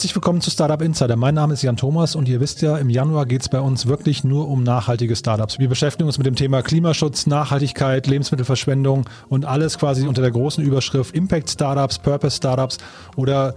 Herzlich willkommen zu Startup Insider. Mein Name ist Jan Thomas und ihr wisst ja, im Januar geht es bei uns wirklich nur um nachhaltige Startups. Wir beschäftigen uns mit dem Thema Klimaschutz, Nachhaltigkeit, Lebensmittelverschwendung und alles quasi unter der großen Überschrift Impact Startups, Purpose Startups oder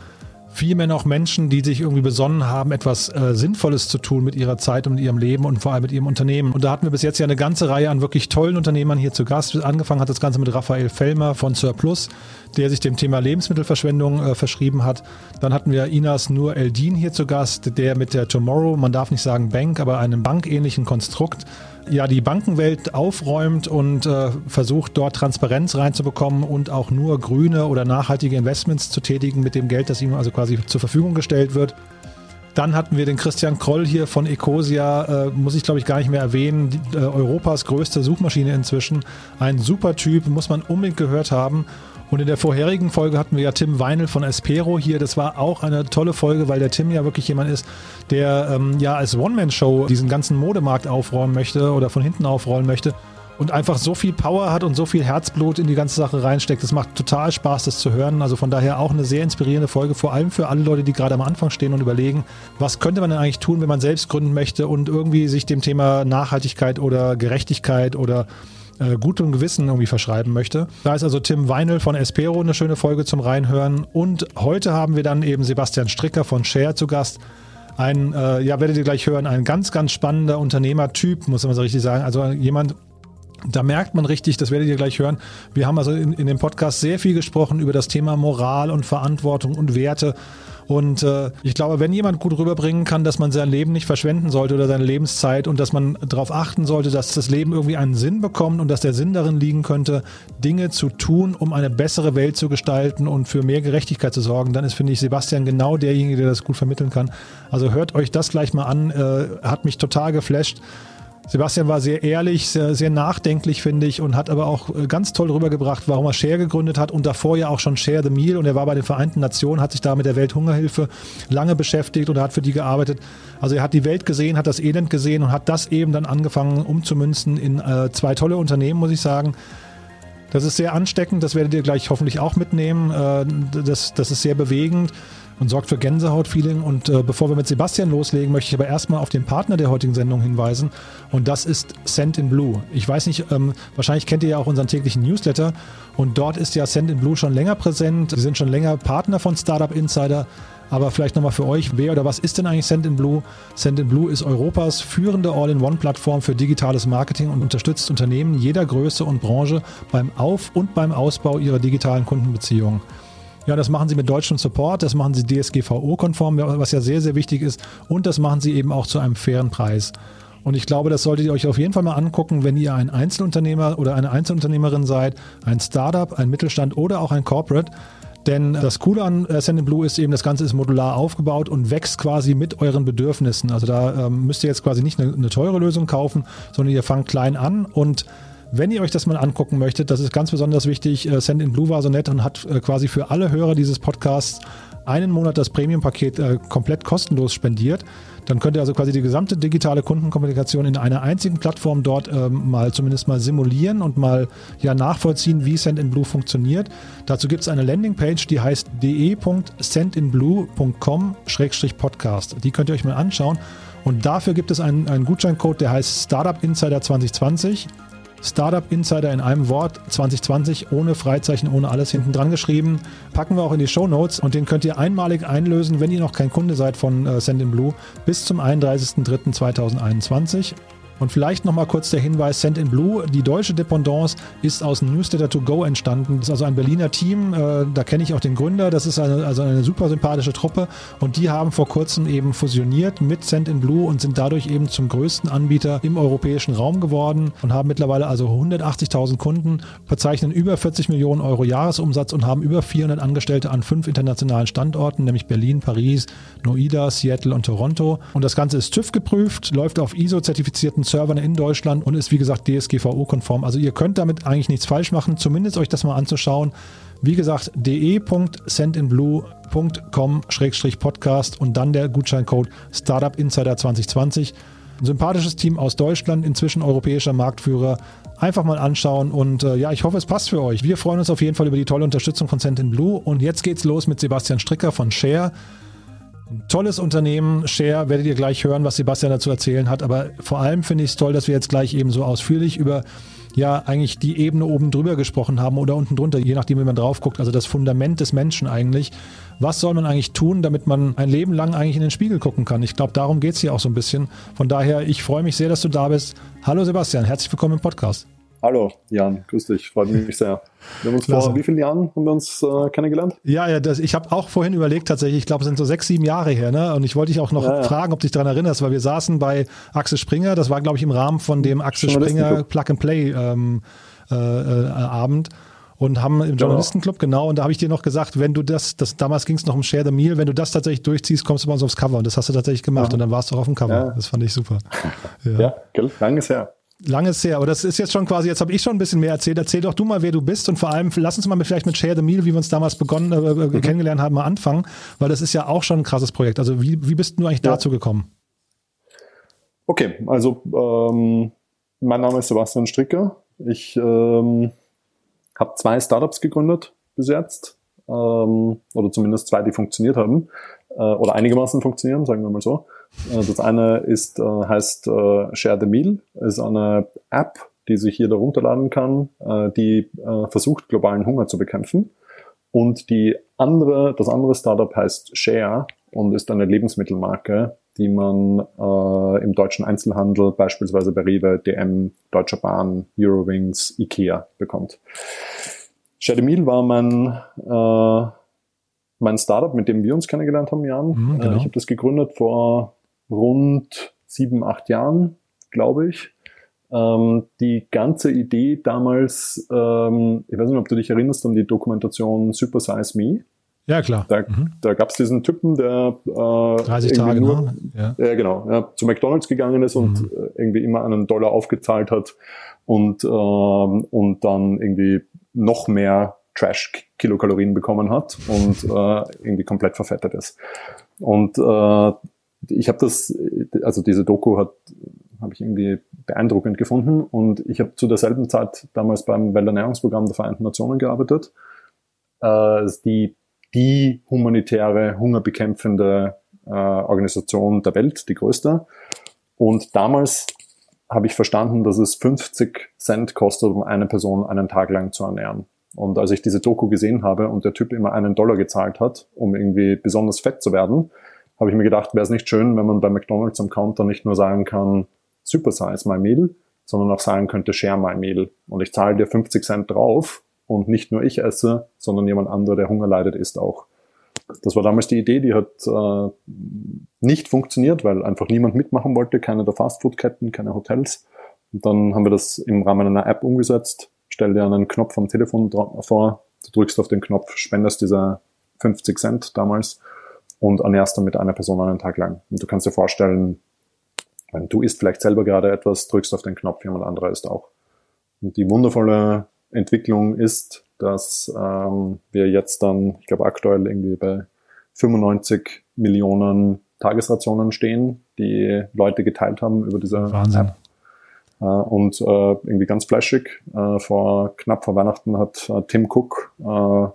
vielmehr noch Menschen, die sich irgendwie besonnen haben, etwas äh, Sinnvolles zu tun mit ihrer Zeit und ihrem Leben und vor allem mit ihrem Unternehmen. Und da hatten wir bis jetzt ja eine ganze Reihe an wirklich tollen Unternehmern hier zu Gast. Angefangen hat das Ganze mit Raphael Fellmer von Surplus, der sich dem Thema Lebensmittelverschwendung äh, verschrieben hat. Dann hatten wir Inas Nur Eldin hier zu Gast, der mit der Tomorrow, man darf nicht sagen Bank, aber einem bankähnlichen Konstrukt ja die Bankenwelt aufräumt und äh, versucht dort Transparenz reinzubekommen und auch nur grüne oder nachhaltige Investments zu tätigen mit dem Geld, das ihm also quasi zur Verfügung gestellt wird. Dann hatten wir den Christian Kroll hier von Ecosia, äh, muss ich glaube ich gar nicht mehr erwähnen, die, äh, Europas größte Suchmaschine inzwischen. Ein super Typ, muss man unbedingt gehört haben. Und in der vorherigen Folge hatten wir ja Tim Weinel von Espero hier. Das war auch eine tolle Folge, weil der Tim ja wirklich jemand ist, der ähm, ja als One-Man-Show diesen ganzen Modemarkt aufräumen möchte oder von hinten aufrollen möchte und einfach so viel Power hat und so viel Herzblut in die ganze Sache reinsteckt. Es macht total Spaß, das zu hören. Also von daher auch eine sehr inspirierende Folge, vor allem für alle Leute, die gerade am Anfang stehen und überlegen, was könnte man denn eigentlich tun, wenn man selbst gründen möchte und irgendwie sich dem Thema Nachhaltigkeit oder Gerechtigkeit oder äh, gutem Gewissen irgendwie verschreiben möchte. Da ist also Tim Weinel von Espero eine schöne Folge zum Reinhören. Und heute haben wir dann eben Sebastian Stricker von Share zu Gast. Ein, äh, ja, werdet ihr gleich hören, ein ganz, ganz spannender Unternehmertyp, muss man so richtig sagen. Also jemand, da merkt man richtig, das werdet ihr gleich hören. Wir haben also in, in dem Podcast sehr viel gesprochen über das Thema Moral und Verantwortung und Werte. Und äh, ich glaube, wenn jemand gut rüberbringen kann, dass man sein Leben nicht verschwenden sollte oder seine Lebenszeit und dass man darauf achten sollte, dass das Leben irgendwie einen Sinn bekommt und dass der Sinn darin liegen könnte, Dinge zu tun, um eine bessere Welt zu gestalten und für mehr Gerechtigkeit zu sorgen, dann ist, finde ich, Sebastian genau derjenige, der das gut vermitteln kann. Also hört euch das gleich mal an, äh, hat mich total geflasht. Sebastian war sehr ehrlich, sehr, sehr nachdenklich, finde ich, und hat aber auch äh, ganz toll rübergebracht, warum er Share gegründet hat und davor ja auch schon Share the Meal und er war bei den Vereinten Nationen, hat sich da mit der Welthungerhilfe lange beschäftigt und hat für die gearbeitet. Also er hat die Welt gesehen, hat das Elend gesehen und hat das eben dann angefangen umzumünzen in äh, zwei tolle Unternehmen, muss ich sagen. Das ist sehr ansteckend, das werdet ihr gleich hoffentlich auch mitnehmen. Äh, das, das ist sehr bewegend und sorgt für Gänsehautfeeling. Und äh, bevor wir mit Sebastian loslegen, möchte ich aber erstmal auf den Partner der heutigen Sendung hinweisen. Und das ist Send in Blue. Ich weiß nicht, ähm, wahrscheinlich kennt ihr ja auch unseren täglichen Newsletter. Und dort ist ja Send in Blue schon länger präsent. Sie sind schon länger Partner von Startup Insider. Aber vielleicht nochmal für euch, wer oder was ist denn eigentlich Send in Blue? Send in Blue ist Europas führende All-in-One-Plattform für digitales Marketing und unterstützt Unternehmen jeder Größe und Branche beim Auf- und beim Ausbau ihrer digitalen Kundenbeziehungen. Ja, das machen sie mit deutschem Support, das machen sie DSGVO-konform, was ja sehr, sehr wichtig ist. Und das machen sie eben auch zu einem fairen Preis. Und ich glaube, das solltet ihr euch auf jeden Fall mal angucken, wenn ihr ein Einzelunternehmer oder eine Einzelunternehmerin seid, ein Startup, ein Mittelstand oder auch ein Corporate. Denn das Coole an äh, Send Blue ist eben, das Ganze ist modular aufgebaut und wächst quasi mit euren Bedürfnissen. Also da ähm, müsst ihr jetzt quasi nicht eine, eine teure Lösung kaufen, sondern ihr fangt klein an und wenn ihr euch das mal angucken möchtet, das ist ganz besonders wichtig. Äh, Send in Blue war so nett und hat äh, quasi für alle Hörer dieses Podcasts einen Monat das Premium-Paket äh, komplett kostenlos spendiert. Dann könnt ihr also quasi die gesamte digitale Kundenkommunikation in einer einzigen Plattform dort ähm, mal zumindest mal simulieren und mal ja nachvollziehen, wie Send in Blue funktioniert. Dazu gibt es eine Landingpage, die heißt de.sendinblue.com-podcast. Die könnt ihr euch mal anschauen. Und dafür gibt es einen, einen Gutscheincode, der heißt Startup Insider 2020. Startup Insider in einem Wort 2020 ohne Freizeichen, ohne alles hinten dran geschrieben. Packen wir auch in die Show Notes und den könnt ihr einmalig einlösen, wenn ihr noch kein Kunde seid von äh, Send in Blue, bis zum 31.03.2021. Und vielleicht nochmal kurz der Hinweis, Send in Blue, die deutsche Dependance ist aus Newsletter to Go entstanden. Das ist also ein Berliner Team, äh, da kenne ich auch den Gründer, das ist eine, also eine super sympathische Truppe und die haben vor kurzem eben fusioniert mit Send in Blue und sind dadurch eben zum größten Anbieter im europäischen Raum geworden und haben mittlerweile also 180.000 Kunden, verzeichnen über 40 Millionen Euro Jahresumsatz und haben über 400 Angestellte an fünf internationalen Standorten, nämlich Berlin, Paris, Noida, Seattle und Toronto. Und das Ganze ist TÜV geprüft, läuft auf ISO-zertifizierten Servern in Deutschland und ist wie gesagt DSGVO-konform. Also ihr könnt damit eigentlich nichts falsch machen, zumindest euch das mal anzuschauen. Wie gesagt, de.sendinblue.com-podcast und dann der Gutscheincode Startup Insider 2020. Ein sympathisches Team aus Deutschland, inzwischen europäischer Marktführer. Einfach mal anschauen und äh, ja, ich hoffe, es passt für euch. Wir freuen uns auf jeden Fall über die tolle Unterstützung von Send in Blue und jetzt geht's los mit Sebastian Stricker von Share. Tolles Unternehmen, Share, werdet ihr gleich hören, was Sebastian dazu erzählen hat. Aber vor allem finde ich es toll, dass wir jetzt gleich eben so ausführlich über ja eigentlich die Ebene oben drüber gesprochen haben oder unten drunter, je nachdem, wie man drauf guckt. Also das Fundament des Menschen eigentlich. Was soll man eigentlich tun, damit man ein Leben lang eigentlich in den Spiegel gucken kann? Ich glaube, darum geht es hier auch so ein bisschen. Von daher, ich freue mich sehr, dass du da bist. Hallo Sebastian, herzlich willkommen im Podcast. Hallo Jan, grüß dich, freut mich sehr. Wir haben uns Klasse. vor wie vielen Jahren haben wir uns äh, kennengelernt? Ja, ja, das, ich habe auch vorhin überlegt tatsächlich, ich glaube, es sind so sechs, sieben Jahre her, ne? Und ich wollte dich auch noch ja, ja. fragen, ob du dich daran erinnerst, weil wir saßen bei Axel Springer, das war, glaube ich, im Rahmen von dem Axel Springer Plug and Play ähm, äh, äh, Abend und haben im genau. Journalistenclub, genau, und da habe ich dir noch gesagt, wenn du das, das damals ging es noch um Share the Meal, wenn du das tatsächlich durchziehst, kommst du bei uns aufs Cover und das hast du tatsächlich gemacht ja. und dann warst du auch auf dem Cover. Das fand ich super. Ja, ja langes her. Langes her, aber das ist jetzt schon quasi, jetzt habe ich schon ein bisschen mehr erzählt. Erzähl doch du mal, wer du bist und vor allem lass uns mal mit, vielleicht mit Share the Meal, wie wir uns damals begonnen, äh, äh mhm. kennengelernt haben, mal anfangen, weil das ist ja auch schon ein krasses Projekt. Also wie, wie bist du eigentlich ja. dazu gekommen? Okay, also ähm, mein Name ist Sebastian Stricker. Ich ähm, habe zwei Startups gegründet bis jetzt, ähm, oder zumindest zwei, die funktioniert haben, äh, oder einigermaßen funktionieren, sagen wir mal so. Äh, das eine ist, äh, heißt äh, Share the Meal, ist eine App, die sich jeder runterladen kann, die versucht, globalen Hunger zu bekämpfen. Und die andere, das andere Startup heißt Share und ist eine Lebensmittelmarke, die man äh, im deutschen Einzelhandel, beispielsweise bei Rewe, DM, Deutscher Bahn, Eurowings, Ikea bekommt. Share the Meal war mein, äh, mein Startup, mit dem wir uns kennengelernt haben, Jan. Mhm, genau. ich habe das gegründet vor rund sieben, acht Jahren, glaube ich. Ähm, die ganze Idee damals, ähm, ich weiß nicht, ob du dich erinnerst an die Dokumentation Super Size Me. Ja, klar. Da, mhm. da gab es diesen Typen, der äh, 30 Tage nur, ja. ja. genau, ja, zu McDonalds gegangen ist mhm. und äh, irgendwie immer einen Dollar aufgezahlt hat und, äh, und dann irgendwie noch mehr Trash-Kilokalorien bekommen hat und äh, irgendwie komplett verfettet ist. Und äh, ich habe das, also diese Doku hat, habe ich irgendwie beeindruckend gefunden und ich habe zu derselben Zeit damals beim Welternährungsprogramm der Vereinten Nationen gearbeitet. Äh, die, die humanitäre, hungerbekämpfende äh, Organisation der Welt, die größte. Und damals habe ich verstanden, dass es 50 Cent kostet, um eine Person einen Tag lang zu ernähren. Und als ich diese Doku gesehen habe und der Typ immer einen Dollar gezahlt hat, um irgendwie besonders fett zu werden, habe ich mir gedacht, wäre es nicht schön, wenn man bei McDonald's am Counter nicht nur sagen kann, super size my meal, sondern auch sagen könnte, share my meal. Und ich zahle dir 50 Cent drauf und nicht nur ich esse, sondern jemand anderer, der Hunger leidet, isst auch. Das war damals die Idee, die hat äh, nicht funktioniert, weil einfach niemand mitmachen wollte, keine der Fastfood-Ketten, keine Hotels. Und dann haben wir das im Rahmen einer App umgesetzt. Stell dir einen Knopf am Telefon vor, du drückst auf den Knopf, spendest diese 50 Cent damals und ernährst damit eine Person einen Tag lang. Und du kannst dir vorstellen, wenn du isst vielleicht selber gerade etwas, drückst auf den Knopf, jemand anderer isst auch. Und die wundervolle Entwicklung ist, dass ähm, wir jetzt dann, ich glaube aktuell irgendwie bei 95 Millionen Tagesrationen stehen, die Leute geteilt haben über diese Wahnsinn. App. Äh, und äh, irgendwie ganz flashig, äh, vor knapp vor Weihnachten hat äh, Tim Cook äh,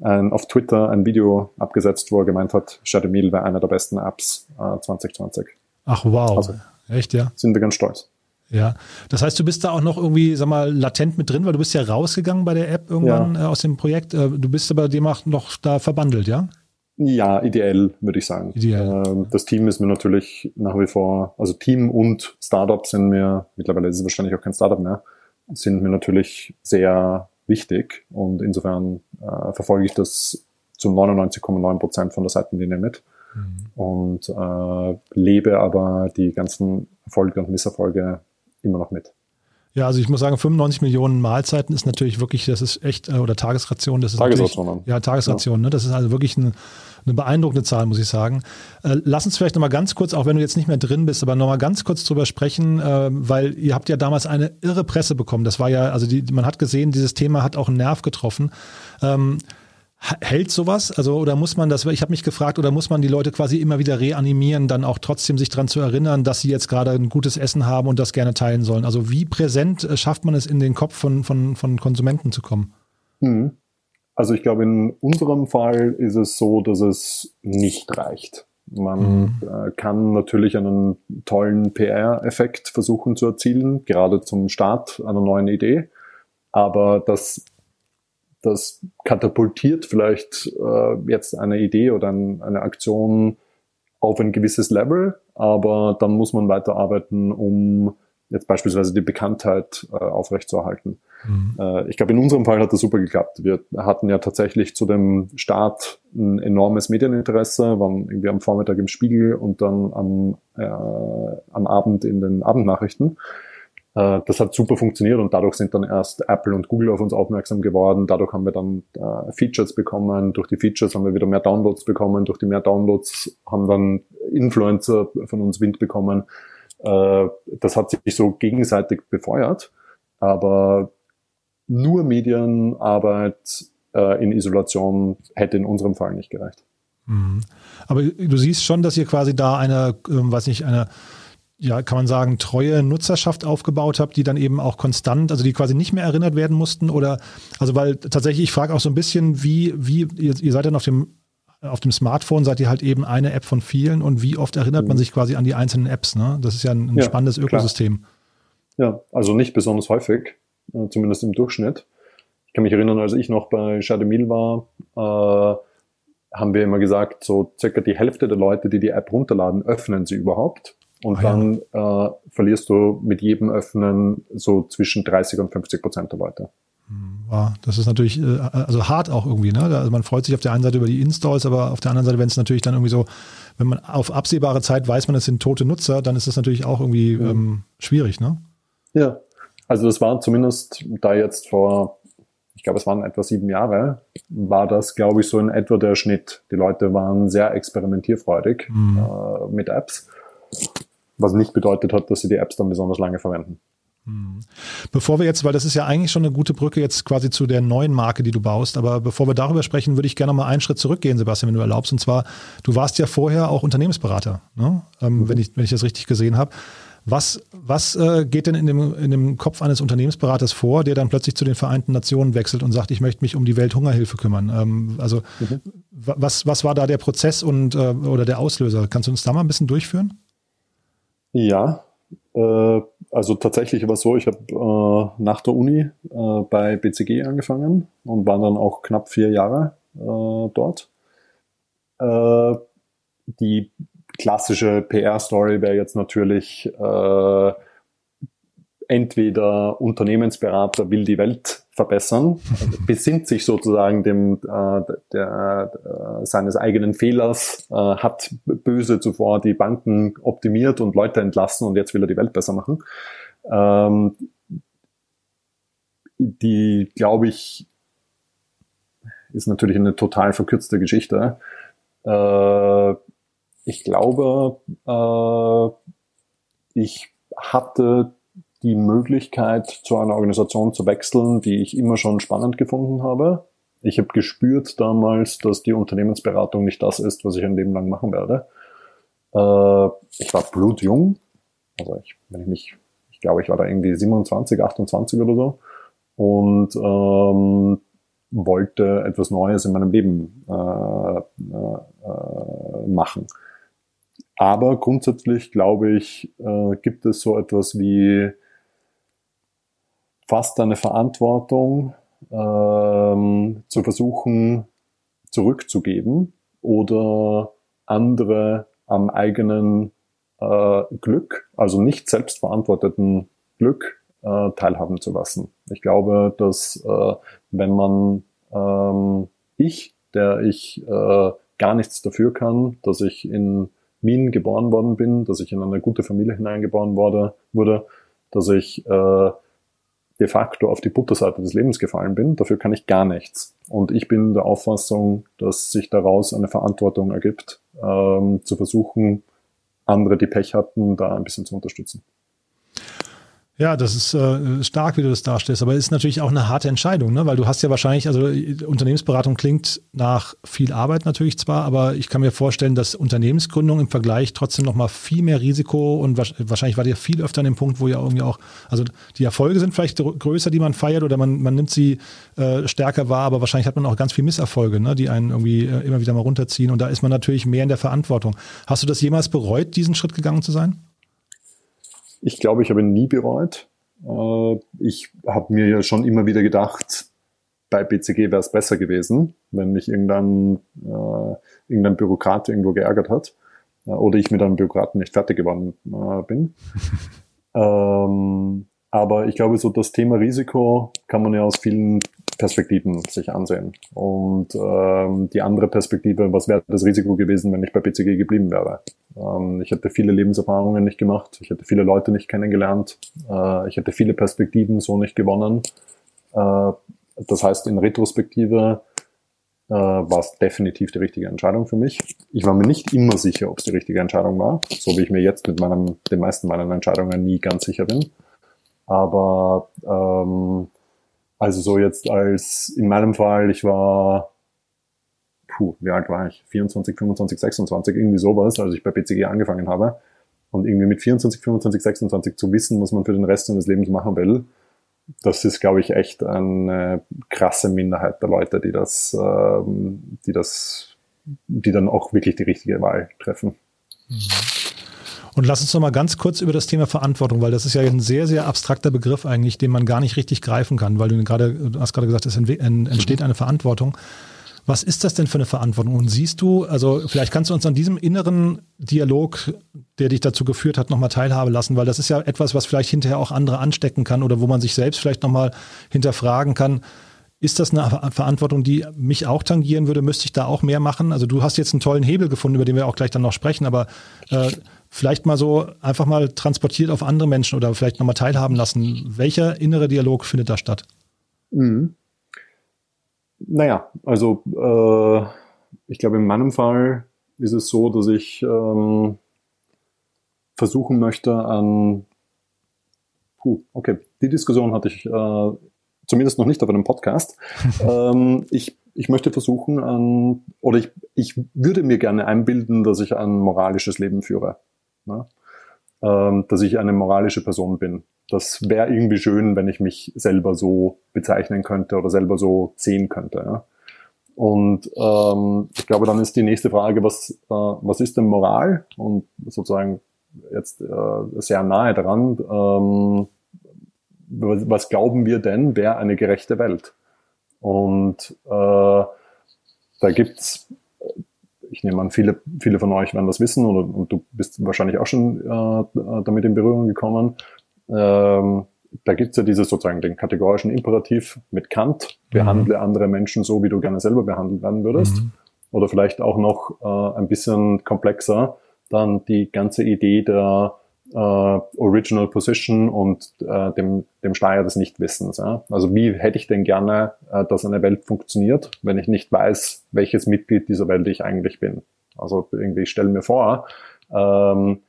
ein, auf Twitter ein Video abgesetzt, wo er gemeint hat, Shadow Meal wäre einer der besten Apps äh, 2020. Ach wow, also, echt ja? Sind wir ganz stolz. Ja, das heißt, du bist da auch noch irgendwie, sag mal, latent mit drin, weil du bist ja rausgegangen bei der App irgendwann ja. äh, aus dem Projekt. Äh, du bist aber demnach noch da verbandelt, ja? Ja, ideell, würde ich sagen. Ideell. Ähm, das Team ist mir natürlich nach wie vor, also Team und Startup sind mir, mittlerweile ist es wahrscheinlich auch kein Startup mehr, sind mir natürlich sehr wichtig und insofern äh, verfolge ich das zu 99,9 Prozent von der Seitenlinie mit mhm. und äh, lebe aber die ganzen Erfolge und Misserfolge immer noch mit. Ja, also ich muss sagen, 95 Millionen Mahlzeiten ist natürlich wirklich, das ist echt, äh, oder Tagesration, das ist Tagesration. Ja, Tagesration, ja. ne? Das ist also wirklich ein, eine beeindruckende Zahl, muss ich sagen. Äh, lass uns vielleicht nochmal ganz kurz, auch wenn du jetzt nicht mehr drin bist, aber nochmal ganz kurz drüber sprechen, äh, weil ihr habt ja damals eine irre Presse bekommen. Das war ja, also die, man hat gesehen, dieses Thema hat auch einen Nerv getroffen. Hält sowas? Also, oder muss man das, ich habe mich gefragt, oder muss man die Leute quasi immer wieder reanimieren, dann auch trotzdem sich daran zu erinnern, dass sie jetzt gerade ein gutes Essen haben und das gerne teilen sollen? Also, wie präsent äh, schafft man es, in den Kopf von, von, von Konsumenten zu kommen? Hm. Also, ich glaube, in unserem Fall ist es so, dass es nicht reicht. Man mhm. äh, kann natürlich einen tollen PR-Effekt versuchen zu erzielen, gerade zum Start einer neuen Idee. Aber das, das katapultiert vielleicht äh, jetzt eine Idee oder ein, eine Aktion auf ein gewisses Level, aber dann muss man weiterarbeiten, um jetzt beispielsweise die Bekanntheit äh, aufrechtzuerhalten. Mhm. Äh, ich glaube, in unserem Fall hat das super geklappt. Wir hatten ja tatsächlich zu dem Start ein enormes Medieninteresse, waren irgendwie am Vormittag im Spiegel und dann am, äh, am Abend in den Abendnachrichten. Äh, das hat super funktioniert und dadurch sind dann erst Apple und Google auf uns aufmerksam geworden. Dadurch haben wir dann äh, Features bekommen. Durch die Features haben wir wieder mehr Downloads bekommen. Durch die mehr Downloads haben dann Influencer von uns Wind bekommen. Äh, das hat sich so gegenseitig befeuert. Aber nur Medienarbeit äh, in Isolation hätte in unserem Fall nicht gereicht. Mhm. Aber du siehst schon, dass ihr quasi da eine, ähm, weiß nicht, eine ja, kann man sagen, treue Nutzerschaft aufgebaut habt, die dann eben auch konstant, also die quasi nicht mehr erinnert werden mussten oder, also weil tatsächlich, ich frage auch so ein bisschen, wie, wie, ihr, ihr seid dann auf dem, auf dem Smartphone, seid ihr halt eben eine App von vielen und wie oft erinnert mhm. man sich quasi an die einzelnen Apps, ne? Das ist ja ein, ein ja, spannendes Ökosystem. Klar. Ja, also nicht besonders häufig, äh, zumindest im Durchschnitt. Ich kann mich erinnern, als ich noch bei Chademil war, äh, haben wir immer gesagt, so circa die Hälfte der Leute, die die App runterladen, öffnen sie überhaupt. Und ah, dann ja. äh, verlierst du mit jedem Öffnen so zwischen 30 und 50 Prozent der Leute. Wow, hm, das ist natürlich äh, also hart auch irgendwie. Ne? Also man freut sich auf der einen Seite über die Installs, aber auf der anderen Seite, wenn es natürlich dann irgendwie so, wenn man auf absehbare Zeit weiß, man es sind tote Nutzer, dann ist das natürlich auch irgendwie ähm, schwierig. Ne? Ja, also das war zumindest da jetzt vor, ich glaube, es waren etwa sieben Jahre, war das, glaube ich, so in etwa der Schnitt. Die Leute waren sehr experimentierfreudig mhm. äh, mit Apps was nicht bedeutet hat, dass sie die Apps dann besonders lange verwenden. Hm. Bevor wir jetzt, weil das ist ja eigentlich schon eine gute Brücke jetzt quasi zu der neuen Marke, die du baust, aber bevor wir darüber sprechen, würde ich gerne mal einen Schritt zurückgehen, Sebastian, wenn du erlaubst. Und zwar, du warst ja vorher auch Unternehmensberater, ne? ähm, mhm. wenn, ich, wenn ich das richtig gesehen habe. Was, was äh, geht denn in dem, in dem Kopf eines Unternehmensberaters vor, der dann plötzlich zu den Vereinten Nationen wechselt und sagt, ich möchte mich um die Welthungerhilfe kümmern? Ähm, also mhm. was, was war da der Prozess und äh, oder der Auslöser? Kannst du uns da mal ein bisschen durchführen? Ja, äh, also tatsächlich war es so, ich habe äh, nach der Uni äh, bei BCG angefangen und war dann auch knapp vier Jahre äh, dort. Äh, die klassische PR-Story wäre jetzt natürlich äh, entweder Unternehmensberater will die Welt verbessern, besinnt sich sozusagen dem äh, der, äh, seines eigenen Fehlers, äh, hat böse zuvor die Banken optimiert und Leute entlassen und jetzt will er die Welt besser machen. Ähm, die, glaube ich, ist natürlich eine total verkürzte Geschichte. Äh, ich glaube, äh, ich hatte die Möglichkeit, zu einer Organisation zu wechseln, die ich immer schon spannend gefunden habe. Ich habe gespürt damals, dass die Unternehmensberatung nicht das ist, was ich ein Leben lang machen werde. Äh, ich war blutjung, also ich, wenn ich mich, ich glaube, ich war da irgendwie 27, 28 oder so und ähm, wollte etwas Neues in meinem Leben äh, äh, äh machen. Aber grundsätzlich glaube ich, äh, gibt es so etwas wie fast eine Verantwortung ähm, zu versuchen zurückzugeben oder andere am eigenen äh, Glück, also nicht selbstverantworteten Glück, äh, teilhaben zu lassen. Ich glaube, dass äh, wenn man ähm, ich, der ich äh, gar nichts dafür kann, dass ich in Wien geboren worden bin, dass ich in eine gute Familie hineingeboren wurde, wurde dass ich äh, de facto auf die Butterseite des Lebens gefallen bin. Dafür kann ich gar nichts. Und ich bin der Auffassung, dass sich daraus eine Verantwortung ergibt, ähm, zu versuchen, andere, die Pech hatten, da ein bisschen zu unterstützen. Ja, das ist äh, stark, wie du das darstellst, aber es ist natürlich auch eine harte Entscheidung, ne? weil du hast ja wahrscheinlich, also Unternehmensberatung klingt nach viel Arbeit natürlich zwar, aber ich kann mir vorstellen, dass Unternehmensgründung im Vergleich trotzdem nochmal viel mehr Risiko und wahrscheinlich war dir viel öfter an dem Punkt, wo ja irgendwie auch, also die Erfolge sind vielleicht größer, die man feiert oder man, man nimmt sie äh, stärker wahr, aber wahrscheinlich hat man auch ganz viel Misserfolge, ne? die einen irgendwie äh, immer wieder mal runterziehen und da ist man natürlich mehr in der Verantwortung. Hast du das jemals bereut, diesen Schritt gegangen zu sein? Ich glaube, ich habe ihn nie bereut. Äh, ich habe mir ja schon immer wieder gedacht, bei BCG wäre es besser gewesen, wenn mich irgendein, äh, irgendein Bürokrat irgendwo geärgert hat äh, oder ich mit einem Bürokraten nicht fertig geworden äh, bin. ähm, aber ich glaube, so das Thema Risiko kann man ja aus vielen Perspektiven sich ansehen. Und ähm, die andere Perspektive, was wäre das Risiko gewesen, wenn ich bei BCG geblieben wäre? Ähm, ich hätte viele Lebenserfahrungen nicht gemacht, ich hätte viele Leute nicht kennengelernt, äh, ich hätte viele Perspektiven so nicht gewonnen. Äh, das heißt, in Retrospektive äh, war es definitiv die richtige Entscheidung für mich. Ich war mir nicht immer sicher, ob es die richtige Entscheidung war, so wie ich mir jetzt mit meinem, den meisten meiner Entscheidungen nie ganz sicher bin. Aber ähm, also so jetzt als in meinem Fall, ich war, puh, wie alt war ich? 24, 25, 26, irgendwie sowas, als ich bei BCG angefangen habe. Und irgendwie mit 24, 25, 26 zu wissen, was man für den Rest seines Lebens machen will, das ist, glaube ich, echt eine krasse Minderheit der Leute, die das, ähm, die das, die dann auch wirklich die richtige Wahl treffen. Mhm. Und lass uns noch mal ganz kurz über das Thema Verantwortung, weil das ist ja ein sehr, sehr abstrakter Begriff eigentlich, den man gar nicht richtig greifen kann, weil du gerade, du hast gerade gesagt, es entsteht eine Verantwortung. Was ist das denn für eine Verantwortung? Und siehst du, also vielleicht kannst du uns an diesem inneren Dialog, der dich dazu geführt hat, nochmal teilhaben lassen, weil das ist ja etwas, was vielleicht hinterher auch andere anstecken kann oder wo man sich selbst vielleicht nochmal hinterfragen kann. Ist das eine Verantwortung, die mich auch tangieren würde? Müsste ich da auch mehr machen? Also du hast jetzt einen tollen Hebel gefunden, über den wir auch gleich dann noch sprechen, aber äh, vielleicht mal so einfach mal transportiert auf andere Menschen oder vielleicht nochmal teilhaben lassen. Welcher innere Dialog findet da statt? Mhm. Naja, also äh, ich glaube, in meinem Fall ist es so, dass ich ähm, versuchen möchte an, puh, okay, die Diskussion hatte ich äh, zumindest noch nicht auf einem Podcast. ähm, ich, ich möchte versuchen an, oder ich, ich würde mir gerne einbilden, dass ich ein moralisches Leben führe ne? ähm, dass ich eine moralische Person bin. Das wäre irgendwie schön, wenn ich mich selber so bezeichnen könnte oder selber so sehen könnte. Ja? Und ähm, ich glaube, dann ist die nächste Frage, was, äh, was ist denn Moral? Und sozusagen jetzt äh, sehr nahe daran, ähm, was glauben wir denn, wäre eine gerechte Welt? Und äh, da gibt's ich nehme an, viele, viele von euch werden das wissen oder, und du bist wahrscheinlich auch schon äh, damit in Berührung gekommen. Ähm, da gibt's ja dieses sozusagen den kategorischen Imperativ mit Kant, behandle mhm. andere Menschen so, wie du gerne selber behandelt werden würdest. Mhm. Oder vielleicht auch noch äh, ein bisschen komplexer, dann die ganze Idee der äh, Original Position und äh, dem, dem Schleier des Nichtwissens. Ja? Also wie hätte ich denn gerne, äh, dass eine Welt funktioniert, wenn ich nicht weiß, welches Mitglied dieser Welt ich eigentlich bin? Also irgendwie ich stelle mir vor, ähm,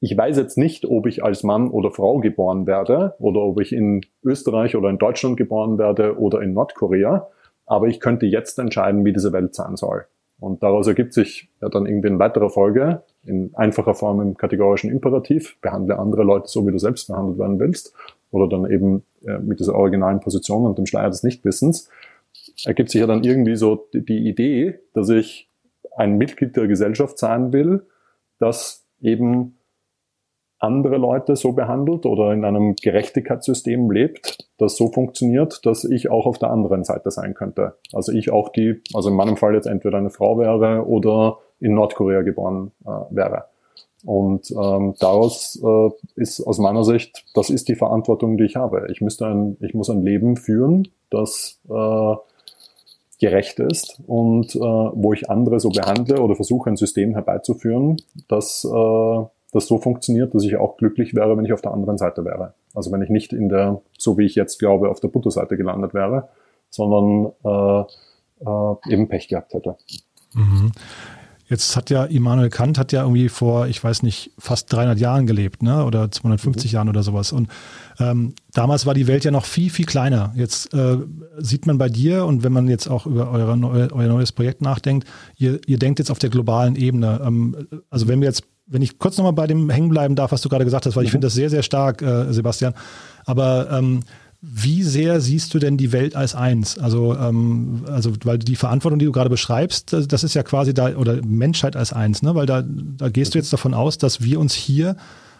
ich weiß jetzt nicht, ob ich als Mann oder Frau geboren werde oder ob ich in Österreich oder in Deutschland geboren werde oder in Nordkorea, aber ich könnte jetzt entscheiden, wie diese Welt sein soll. Und daraus ergibt sich ja dann irgendwie in weiterer Folge, in einfacher Form im kategorischen Imperativ, behandle andere Leute so, wie du selbst behandelt werden willst, oder dann eben äh, mit dieser originalen Position und dem Schleier des Nichtwissens, ergibt sich ja dann irgendwie so die, die Idee, dass ich ein Mitglied der Gesellschaft sein will, das eben andere Leute so behandelt oder in einem Gerechtigkeitssystem lebt, das so funktioniert, dass ich auch auf der anderen Seite sein könnte. Also ich auch die, also in meinem Fall jetzt entweder eine Frau wäre oder in Nordkorea geboren äh, wäre. Und ähm, daraus äh, ist aus meiner Sicht, das ist die Verantwortung, die ich habe. Ich müsste ein, ich muss ein Leben führen, das äh, gerecht ist und äh, wo ich andere so behandle oder versuche ein System herbeizuführen, das äh, das so funktioniert, dass ich auch glücklich wäre, wenn ich auf der anderen Seite wäre. Also wenn ich nicht in der, so wie ich jetzt glaube, auf der Butterseite gelandet wäre, sondern äh, äh, eben Pech gehabt hätte. Mhm. Jetzt hat ja Immanuel Kant hat ja irgendwie vor, ich weiß nicht, fast 300 Jahren gelebt, ne? Oder 250 mhm. Jahren oder sowas. Und ähm, damals war die Welt ja noch viel, viel kleiner. Jetzt äh, sieht man bei dir und wenn man jetzt auch über eure euer neues Projekt nachdenkt, ihr, ihr denkt jetzt auf der globalen Ebene. Ähm, also wenn wir jetzt, wenn ich kurz nochmal bei dem hängen bleiben darf, was du gerade gesagt hast, weil mhm. ich finde das sehr, sehr stark, äh, Sebastian. Aber ähm, wie sehr siehst du denn die Welt als eins? Also, ähm, also weil die Verantwortung, die du gerade beschreibst, das, das, ist ja quasi da, oder Menschheit als eins, ne? Weil da, da gehst du jetzt davon aus, dass wir uns hier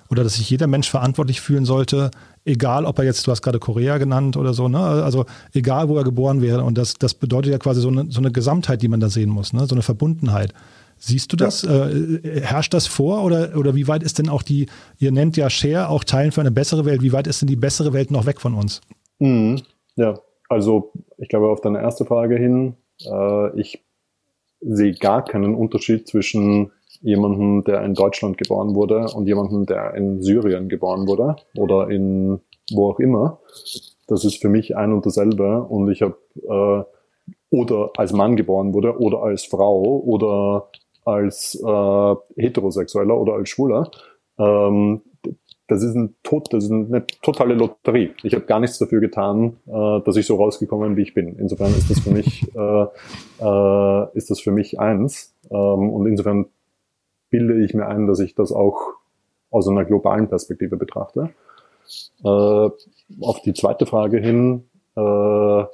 oder dass sich jeder Mensch verantwortlich fühlen sollte, egal ob er jetzt, du hast gerade Korea genannt oder so, ne? Also egal, wo er geboren wäre. Und das, das bedeutet ja quasi so eine, so eine Gesamtheit, die man da sehen muss, ne? So eine Verbundenheit. Siehst du das? Ja. Äh, herrscht das vor oder, oder wie weit ist denn auch die, ihr nennt ja Share, auch Teilen für eine bessere Welt, wie weit ist denn die bessere Welt noch weg von uns? Mhm. Ja, also ich glaube auf deine erste Frage hin, äh, ich sehe gar keinen Unterschied zwischen jemandem, der in Deutschland geboren wurde und jemandem, der in Syrien geboren wurde oder in wo auch immer. Das ist für mich ein und dasselbe und ich habe äh, oder als Mann geboren wurde oder als Frau oder als äh, Heterosexueller oder als Schwuler. Ähm, das ist ein Tod, das ist eine totale Lotterie. Ich habe gar nichts dafür getan, äh, dass ich so rausgekommen bin, wie ich bin. Insofern ist das für mich äh, äh, ist das für mich eins. Ähm, und insofern bilde ich mir ein, dass ich das auch aus einer globalen Perspektive betrachte. Äh, auf die zweite Frage hin, äh, äh,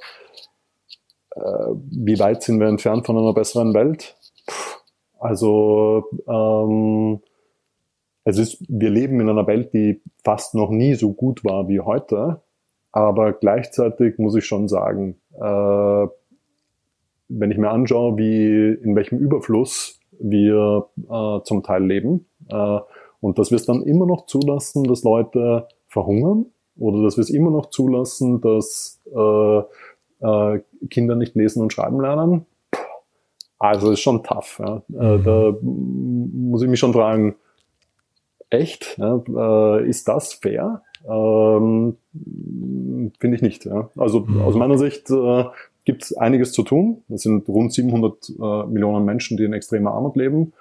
wie weit sind wir entfernt von einer besseren Welt? Also ähm, es ist, wir leben in einer Welt, die fast noch nie so gut war wie heute, aber gleichzeitig muss ich schon sagen, äh, wenn ich mir anschaue, wie in welchem Überfluss wir äh, zum Teil leben äh, und dass wir es dann immer noch zulassen, dass Leute verhungern oder dass wir es immer noch zulassen, dass äh, äh, Kinder nicht lesen und schreiben lernen, also ist schon tough. Ja. Äh, mhm. Da muss ich mich schon fragen, echt? Ja, äh, ist das fair? Ähm, Finde ich nicht. Ja. Also mhm. aus meiner Sicht äh, gibt es einiges zu tun. Es sind rund 700 äh, Millionen Menschen, die in extremer Armut leben.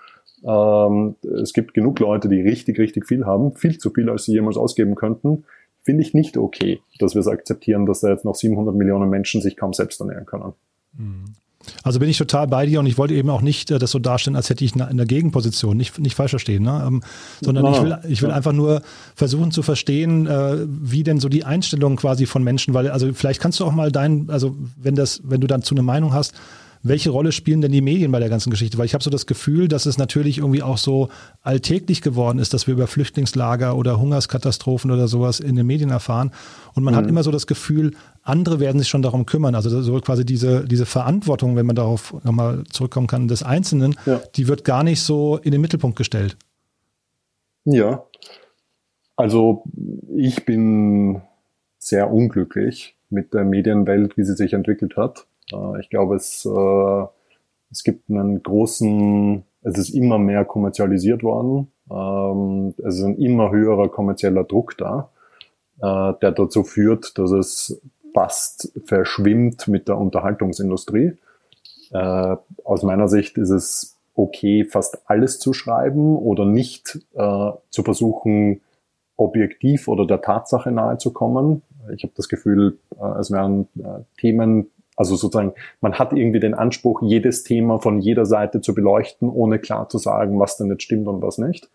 Ähm, es gibt genug Leute, die richtig, richtig viel haben, viel zu viel, als sie jemals ausgeben könnten. Finde ich nicht okay, dass wir es akzeptieren, dass da jetzt noch 700 Millionen Menschen sich kaum selbst ernähren können. Mhm. Also bin ich total bei dir und ich wollte eben auch nicht äh, das so darstellen, als hätte ich eine, eine Gegenposition, nicht, nicht falsch verstehen, ne? ähm, sondern no, ich will, ich will ja. einfach nur versuchen zu verstehen, äh, wie denn so die Einstellung quasi von Menschen, weil also vielleicht kannst du auch mal dein, also wenn das, wenn du dann zu eine Meinung hast, welche Rolle spielen denn die Medien bei der ganzen Geschichte? Weil ich habe so das Gefühl, dass es natürlich irgendwie auch so alltäglich geworden ist, dass wir über Flüchtlingslager oder Hungerskatastrophen oder sowas in den Medien erfahren. Und man mhm. hat immer so das Gefühl, andere werden sich schon darum kümmern. Also so quasi diese, diese Verantwortung, wenn man darauf nochmal zurückkommen kann, des Einzelnen, ja. die wird gar nicht so in den Mittelpunkt gestellt. Ja. Also ich bin sehr unglücklich mit der Medienwelt, wie sie sich entwickelt hat. Äh, ich glaube, es, äh, es gibt einen großen, es ist immer mehr kommerzialisiert worden. Ähm, es ist ein immer höherer kommerzieller Druck da, äh, der dazu führt, dass es fast verschwimmt mit der Unterhaltungsindustrie. Aus meiner Sicht ist es okay, fast alles zu schreiben oder nicht zu versuchen, objektiv oder der Tatsache nahe zu kommen. Ich habe das Gefühl, es werden Themen also sozusagen, man hat irgendwie den Anspruch, jedes Thema von jeder Seite zu beleuchten, ohne klar zu sagen, was denn jetzt stimmt und was nicht.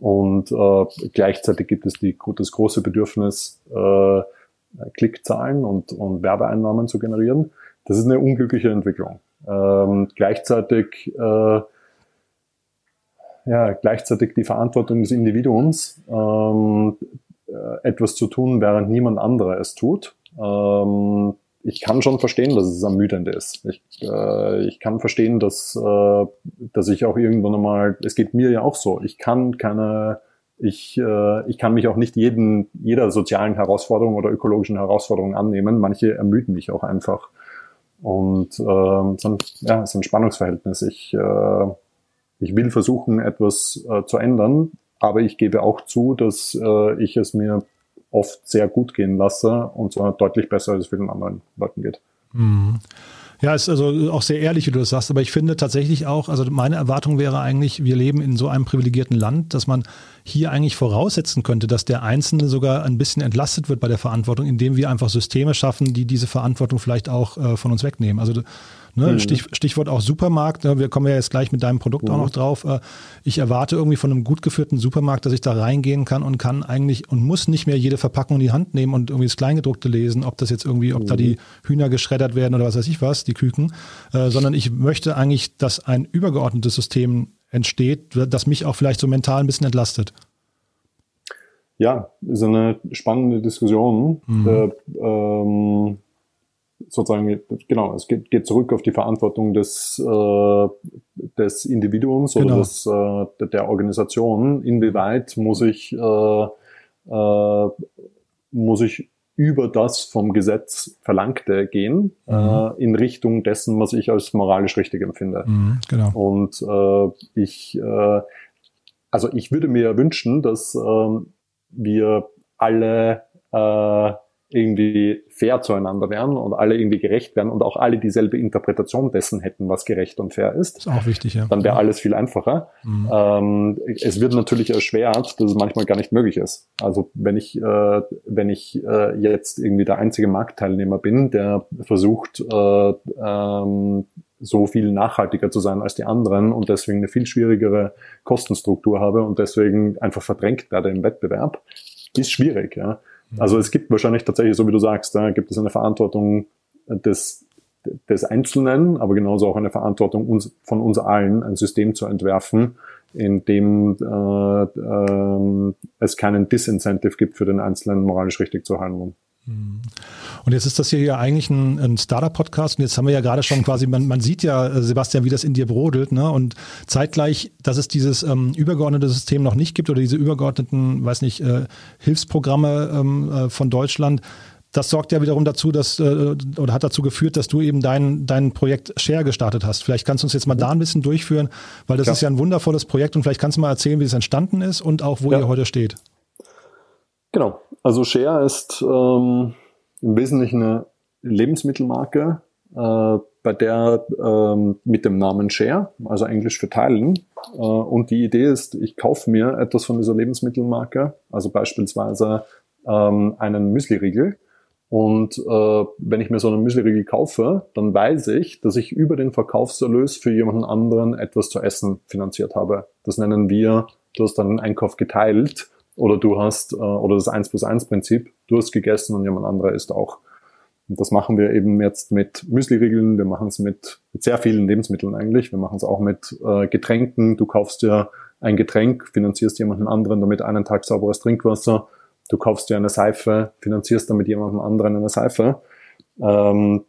Und äh, gleichzeitig gibt es die, das große Bedürfnis, äh, Klickzahlen und, und Werbeeinnahmen zu generieren. Das ist eine unglückliche Entwicklung. Ähm, gleichzeitig äh, ja, gleichzeitig die Verantwortung des Individuums, ähm, äh, etwas zu tun, während niemand anderer es tut. Ähm, ich kann schon verstehen, dass es ermüdend ist. Ich, äh, ich kann verstehen, dass, äh, dass ich auch irgendwann einmal, es geht mir ja auch so, ich kann keine, ich, äh, ich kann mich auch nicht jeden, jeder sozialen Herausforderung oder ökologischen Herausforderung annehmen. Manche ermüden mich auch einfach. Und äh, ist ja, es ist ein Spannungsverhältnis. Ich, äh, ich will versuchen, etwas äh, zu ändern, aber ich gebe auch zu, dass äh, ich es mir oft sehr gut gehen lasse und zwar deutlich besser, als es vielen anderen Leuten geht. Mhm. Ja, ist also auch sehr ehrlich, wie du das sagst, aber ich finde tatsächlich auch, also meine Erwartung wäre eigentlich, wir leben in so einem privilegierten Land, dass man hier eigentlich voraussetzen könnte, dass der Einzelne sogar ein bisschen entlastet wird bei der Verantwortung, indem wir einfach Systeme schaffen, die diese Verantwortung vielleicht auch äh, von uns wegnehmen. Also Ne? Mhm. Stich, Stichwort auch Supermarkt. Ne? Wir kommen ja jetzt gleich mit deinem Produkt mhm. auch noch drauf. Äh, ich erwarte irgendwie von einem gut geführten Supermarkt, dass ich da reingehen kann und kann eigentlich und muss nicht mehr jede Verpackung in die Hand nehmen und irgendwie das Kleingedruckte lesen, ob das jetzt irgendwie, ob mhm. da die Hühner geschreddert werden oder was weiß ich was, die Küken, äh, sondern ich möchte eigentlich, dass ein übergeordnetes System entsteht, das mich auch vielleicht so mental ein bisschen entlastet. Ja, ist eine spannende Diskussion. Mhm. Äh, ähm, sozusagen, genau, es geht, geht zurück auf die Verantwortung des, äh, des Individuums genau. oder des, äh, der Organisation. Inwieweit muss ich, äh, äh, muss ich über das vom Gesetz Verlangte gehen, mhm. äh, in Richtung dessen, was ich als moralisch richtig empfinde. Mhm, genau. Und äh, ich, äh, also ich würde mir wünschen, dass äh, wir alle äh, irgendwie fair zueinander wären und alle irgendwie gerecht wären und auch alle dieselbe Interpretation dessen hätten, was gerecht und fair ist. ist auch wichtig, ja. Dann wäre alles viel einfacher. Mhm. Ähm, es wird natürlich erschwert, dass es manchmal gar nicht möglich ist. Also wenn ich, äh, wenn ich äh, jetzt irgendwie der einzige Marktteilnehmer bin, der versucht, äh, ähm, so viel nachhaltiger zu sein als die anderen und deswegen eine viel schwierigere Kostenstruktur habe und deswegen einfach verdrängt werde im Wettbewerb, ist schwierig. Ja. Also es gibt wahrscheinlich tatsächlich, so wie du sagst, da gibt es eine Verantwortung des, des Einzelnen, aber genauso auch eine Verantwortung uns, von uns allen, ein System zu entwerfen, in dem äh, äh, es keinen Disincentive gibt für den Einzelnen, moralisch richtig zu handeln. Und jetzt ist das hier ja eigentlich ein, ein Startup-Podcast und jetzt haben wir ja gerade schon quasi, man, man sieht ja, äh, Sebastian, wie das in dir brodelt, ne? Und zeitgleich, dass es dieses ähm, übergeordnete System noch nicht gibt oder diese übergeordneten, weiß nicht, äh, Hilfsprogramme ähm, äh, von Deutschland, das sorgt ja wiederum dazu, dass äh, oder hat dazu geführt, dass du eben dein, dein Projekt Share gestartet hast. Vielleicht kannst du uns jetzt mal da ein bisschen durchführen, weil das ja. ist ja ein wundervolles Projekt und vielleicht kannst du mal erzählen, wie es entstanden ist und auch, wo ja. ihr heute steht. Genau. Also Share ist ähm, im Wesentlichen eine Lebensmittelmarke, äh, bei der ähm, mit dem Namen Share, also Englisch für Teilen. Äh, und die Idee ist, ich kaufe mir etwas von dieser Lebensmittelmarke, also beispielsweise ähm, einen Müsli-Riegel. Und äh, wenn ich mir so einen Müsli-Riegel kaufe, dann weiß ich, dass ich über den Verkaufserlös für jemanden anderen etwas zu essen finanziert habe. Das nennen wir, du hast dann einen Einkauf geteilt oder du hast, äh, oder das 1 plus 1 Prinzip, du hast gegessen und jemand anderer isst auch. Und das machen wir eben jetzt mit Müsli-Riegeln, wir machen es mit, mit sehr vielen Lebensmitteln eigentlich, wir machen es auch mit äh, Getränken, du kaufst dir ein Getränk, finanzierst jemanden anderen damit einen Tag sauberes Trinkwasser, du kaufst dir eine Seife, finanzierst damit jemandem anderen eine Seife. Ähm,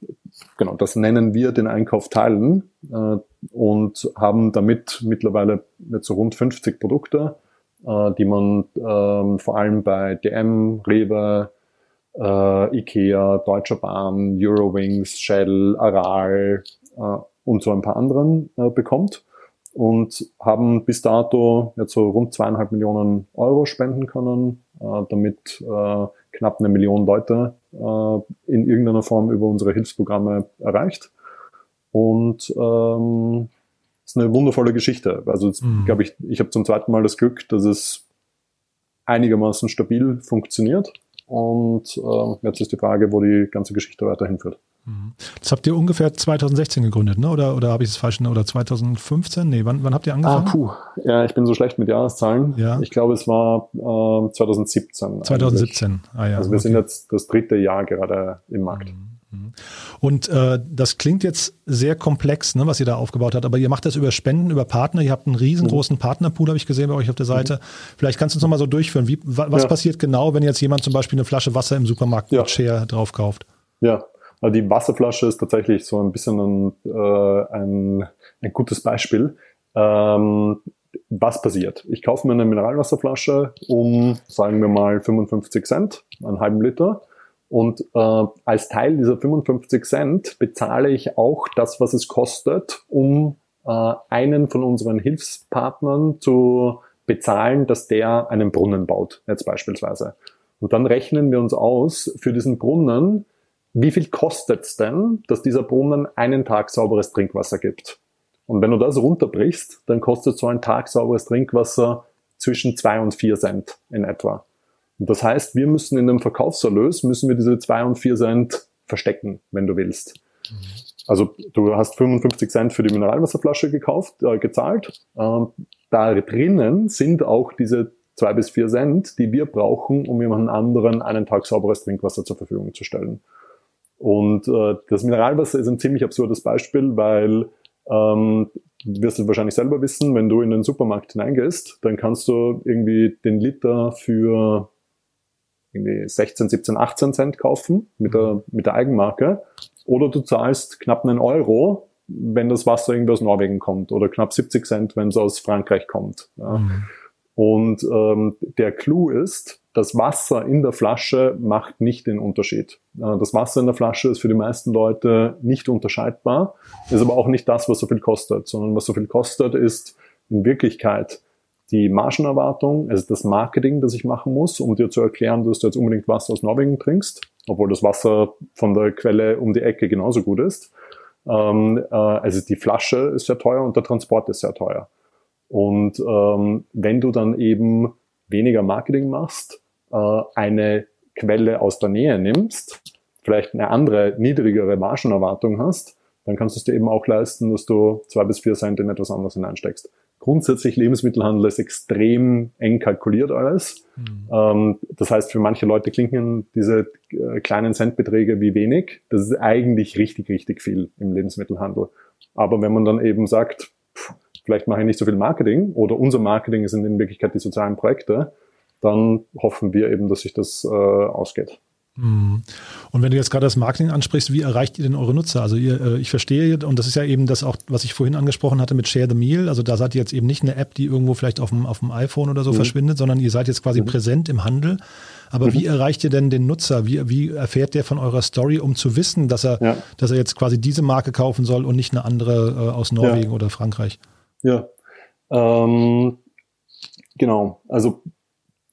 genau, das nennen wir den Einkauf teilen äh, und haben damit mittlerweile jetzt so rund 50 Produkte äh, die man ähm, vor allem bei DM, Rewe, äh, Ikea, Deutscher Bahn, Eurowings, Shell, Aral äh, und so ein paar anderen äh, bekommt und haben bis dato jetzt so rund zweieinhalb Millionen Euro spenden können, äh, damit äh, knapp eine Million Leute äh, in irgendeiner Form über unsere Hilfsprogramme erreicht. Und ähm, ist eine wundervolle Geschichte. Also mhm. glaube ich, ich habe zum zweiten Mal das Glück, dass es einigermaßen stabil funktioniert. Und äh, jetzt ist die Frage, wo die ganze Geschichte weiterhin führt. Mhm. Das habt ihr ungefähr 2016 gegründet, ne? Oder, oder habe ich es falsch? Oder 2015? Nee, wann, wann habt ihr angefangen? Ah, puh. Ja, ich bin so schlecht mit Jahreszahlen. Ja. Ich glaube, es war äh, 2017. 2017, ah ja. Also wir okay. sind jetzt das dritte Jahr gerade im Markt. Mhm. Und äh, das klingt jetzt sehr komplex, ne, was ihr da aufgebaut habt, aber ihr macht das über Spenden, über Partner. Ihr habt einen riesengroßen mhm. Partnerpool, habe ich gesehen bei euch auf der Seite. Mhm. Vielleicht kannst du uns nochmal so durchführen. Wie, was ja. passiert genau, wenn jetzt jemand zum Beispiel eine Flasche Wasser im Supermarkt ja. mit Share drauf kauft? Ja, also die Wasserflasche ist tatsächlich so ein bisschen ein, äh, ein, ein gutes Beispiel. Ähm, was passiert? Ich kaufe mir eine Mineralwasserflasche um, sagen wir mal, 55 Cent, einen halben Liter und äh, als Teil dieser 55 Cent bezahle ich auch das, was es kostet, um äh, einen von unseren Hilfspartnern zu bezahlen, dass der einen Brunnen baut, jetzt beispielsweise. Und dann rechnen wir uns aus, für diesen Brunnen wie viel kostet es denn, dass dieser Brunnen einen Tag sauberes Trinkwasser gibt? Und wenn du das runterbrichst, dann kostet so ein Tag sauberes Trinkwasser zwischen zwei und vier Cent in etwa. Das heißt, wir müssen in dem Verkaufserlös, müssen wir diese zwei und vier Cent verstecken, wenn du willst. Also du hast 55 Cent für die Mineralwasserflasche gekauft, äh, gezahlt. Ähm, da drinnen sind auch diese zwei bis vier Cent, die wir brauchen, um jemand anderen einen Tag sauberes Trinkwasser zur Verfügung zu stellen. Und äh, das Mineralwasser ist ein ziemlich absurdes Beispiel, weil ähm, wirst du wahrscheinlich selber wissen, wenn du in den Supermarkt hineingehst, dann kannst du irgendwie den Liter für irgendwie 16, 17, 18 Cent kaufen mit der, mit der Eigenmarke. Oder du zahlst knapp einen Euro, wenn das Wasser irgendwie aus Norwegen kommt. Oder knapp 70 Cent, wenn es aus Frankreich kommt. Ja. Mhm. Und ähm, der Clou ist, das Wasser in der Flasche macht nicht den Unterschied. Äh, das Wasser in der Flasche ist für die meisten Leute nicht unterscheidbar, ist aber auch nicht das, was so viel kostet, sondern was so viel kostet, ist in Wirklichkeit die Margenerwartung, also das Marketing, das ich machen muss, um dir zu erklären, dass du jetzt unbedingt Wasser aus Norwegen trinkst, obwohl das Wasser von der Quelle um die Ecke genauso gut ist. Ähm, äh, also die Flasche ist sehr teuer und der Transport ist sehr teuer. Und ähm, wenn du dann eben weniger Marketing machst, äh, eine Quelle aus der Nähe nimmst, vielleicht eine andere, niedrigere Margenerwartung hast, dann kannst du es dir eben auch leisten, dass du zwei bis vier Cent in etwas anderes hineinsteckst. Grundsätzlich Lebensmittelhandel ist extrem eng kalkuliert alles. Mhm. Ähm, das heißt, für manche Leute klingen diese äh, kleinen Centbeträge wie wenig. Das ist eigentlich richtig, richtig viel im Lebensmittelhandel. Aber wenn man dann eben sagt, pff, vielleicht mache ich nicht so viel Marketing oder unser Marketing sind in Wirklichkeit die sozialen Projekte, dann hoffen wir eben, dass sich das äh, ausgeht. Mhm. Und wenn du jetzt gerade das Marketing ansprichst, wie erreicht ihr denn eure Nutzer? Also ihr, äh, ich verstehe, und das ist ja eben das auch, was ich vorhin angesprochen hatte mit Share the Meal. Also da seid ihr jetzt eben nicht eine App, die irgendwo vielleicht auf dem, auf dem iPhone oder so mhm. verschwindet, sondern ihr seid jetzt quasi mhm. präsent im Handel. Aber mhm. wie erreicht ihr denn den Nutzer? Wie, wie erfährt der von eurer Story, um zu wissen, dass er, ja. dass er jetzt quasi diese Marke kaufen soll und nicht eine andere äh, aus Norwegen ja. oder Frankreich? Ja, ähm, genau. Also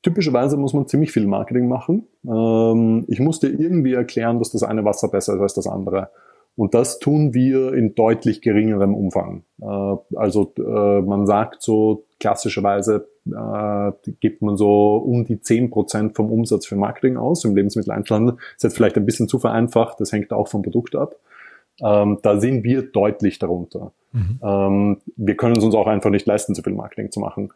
typischerweise muss man ziemlich viel Marketing machen. Ähm, ich musste irgendwie erklären, dass das eine Wasser besser ist als das andere. Und das tun wir in deutlich geringerem Umfang. Äh, also äh, man sagt so klassischerweise äh, gibt man so um die zehn Prozent vom Umsatz für Marketing aus im Lebensmitteleinzelhandel. Das ist jetzt vielleicht ein bisschen zu vereinfacht, das hängt auch vom Produkt ab. Ähm, da sind wir deutlich darunter. Mhm. Ähm, wir können es uns auch einfach nicht leisten, so viel Marketing zu machen.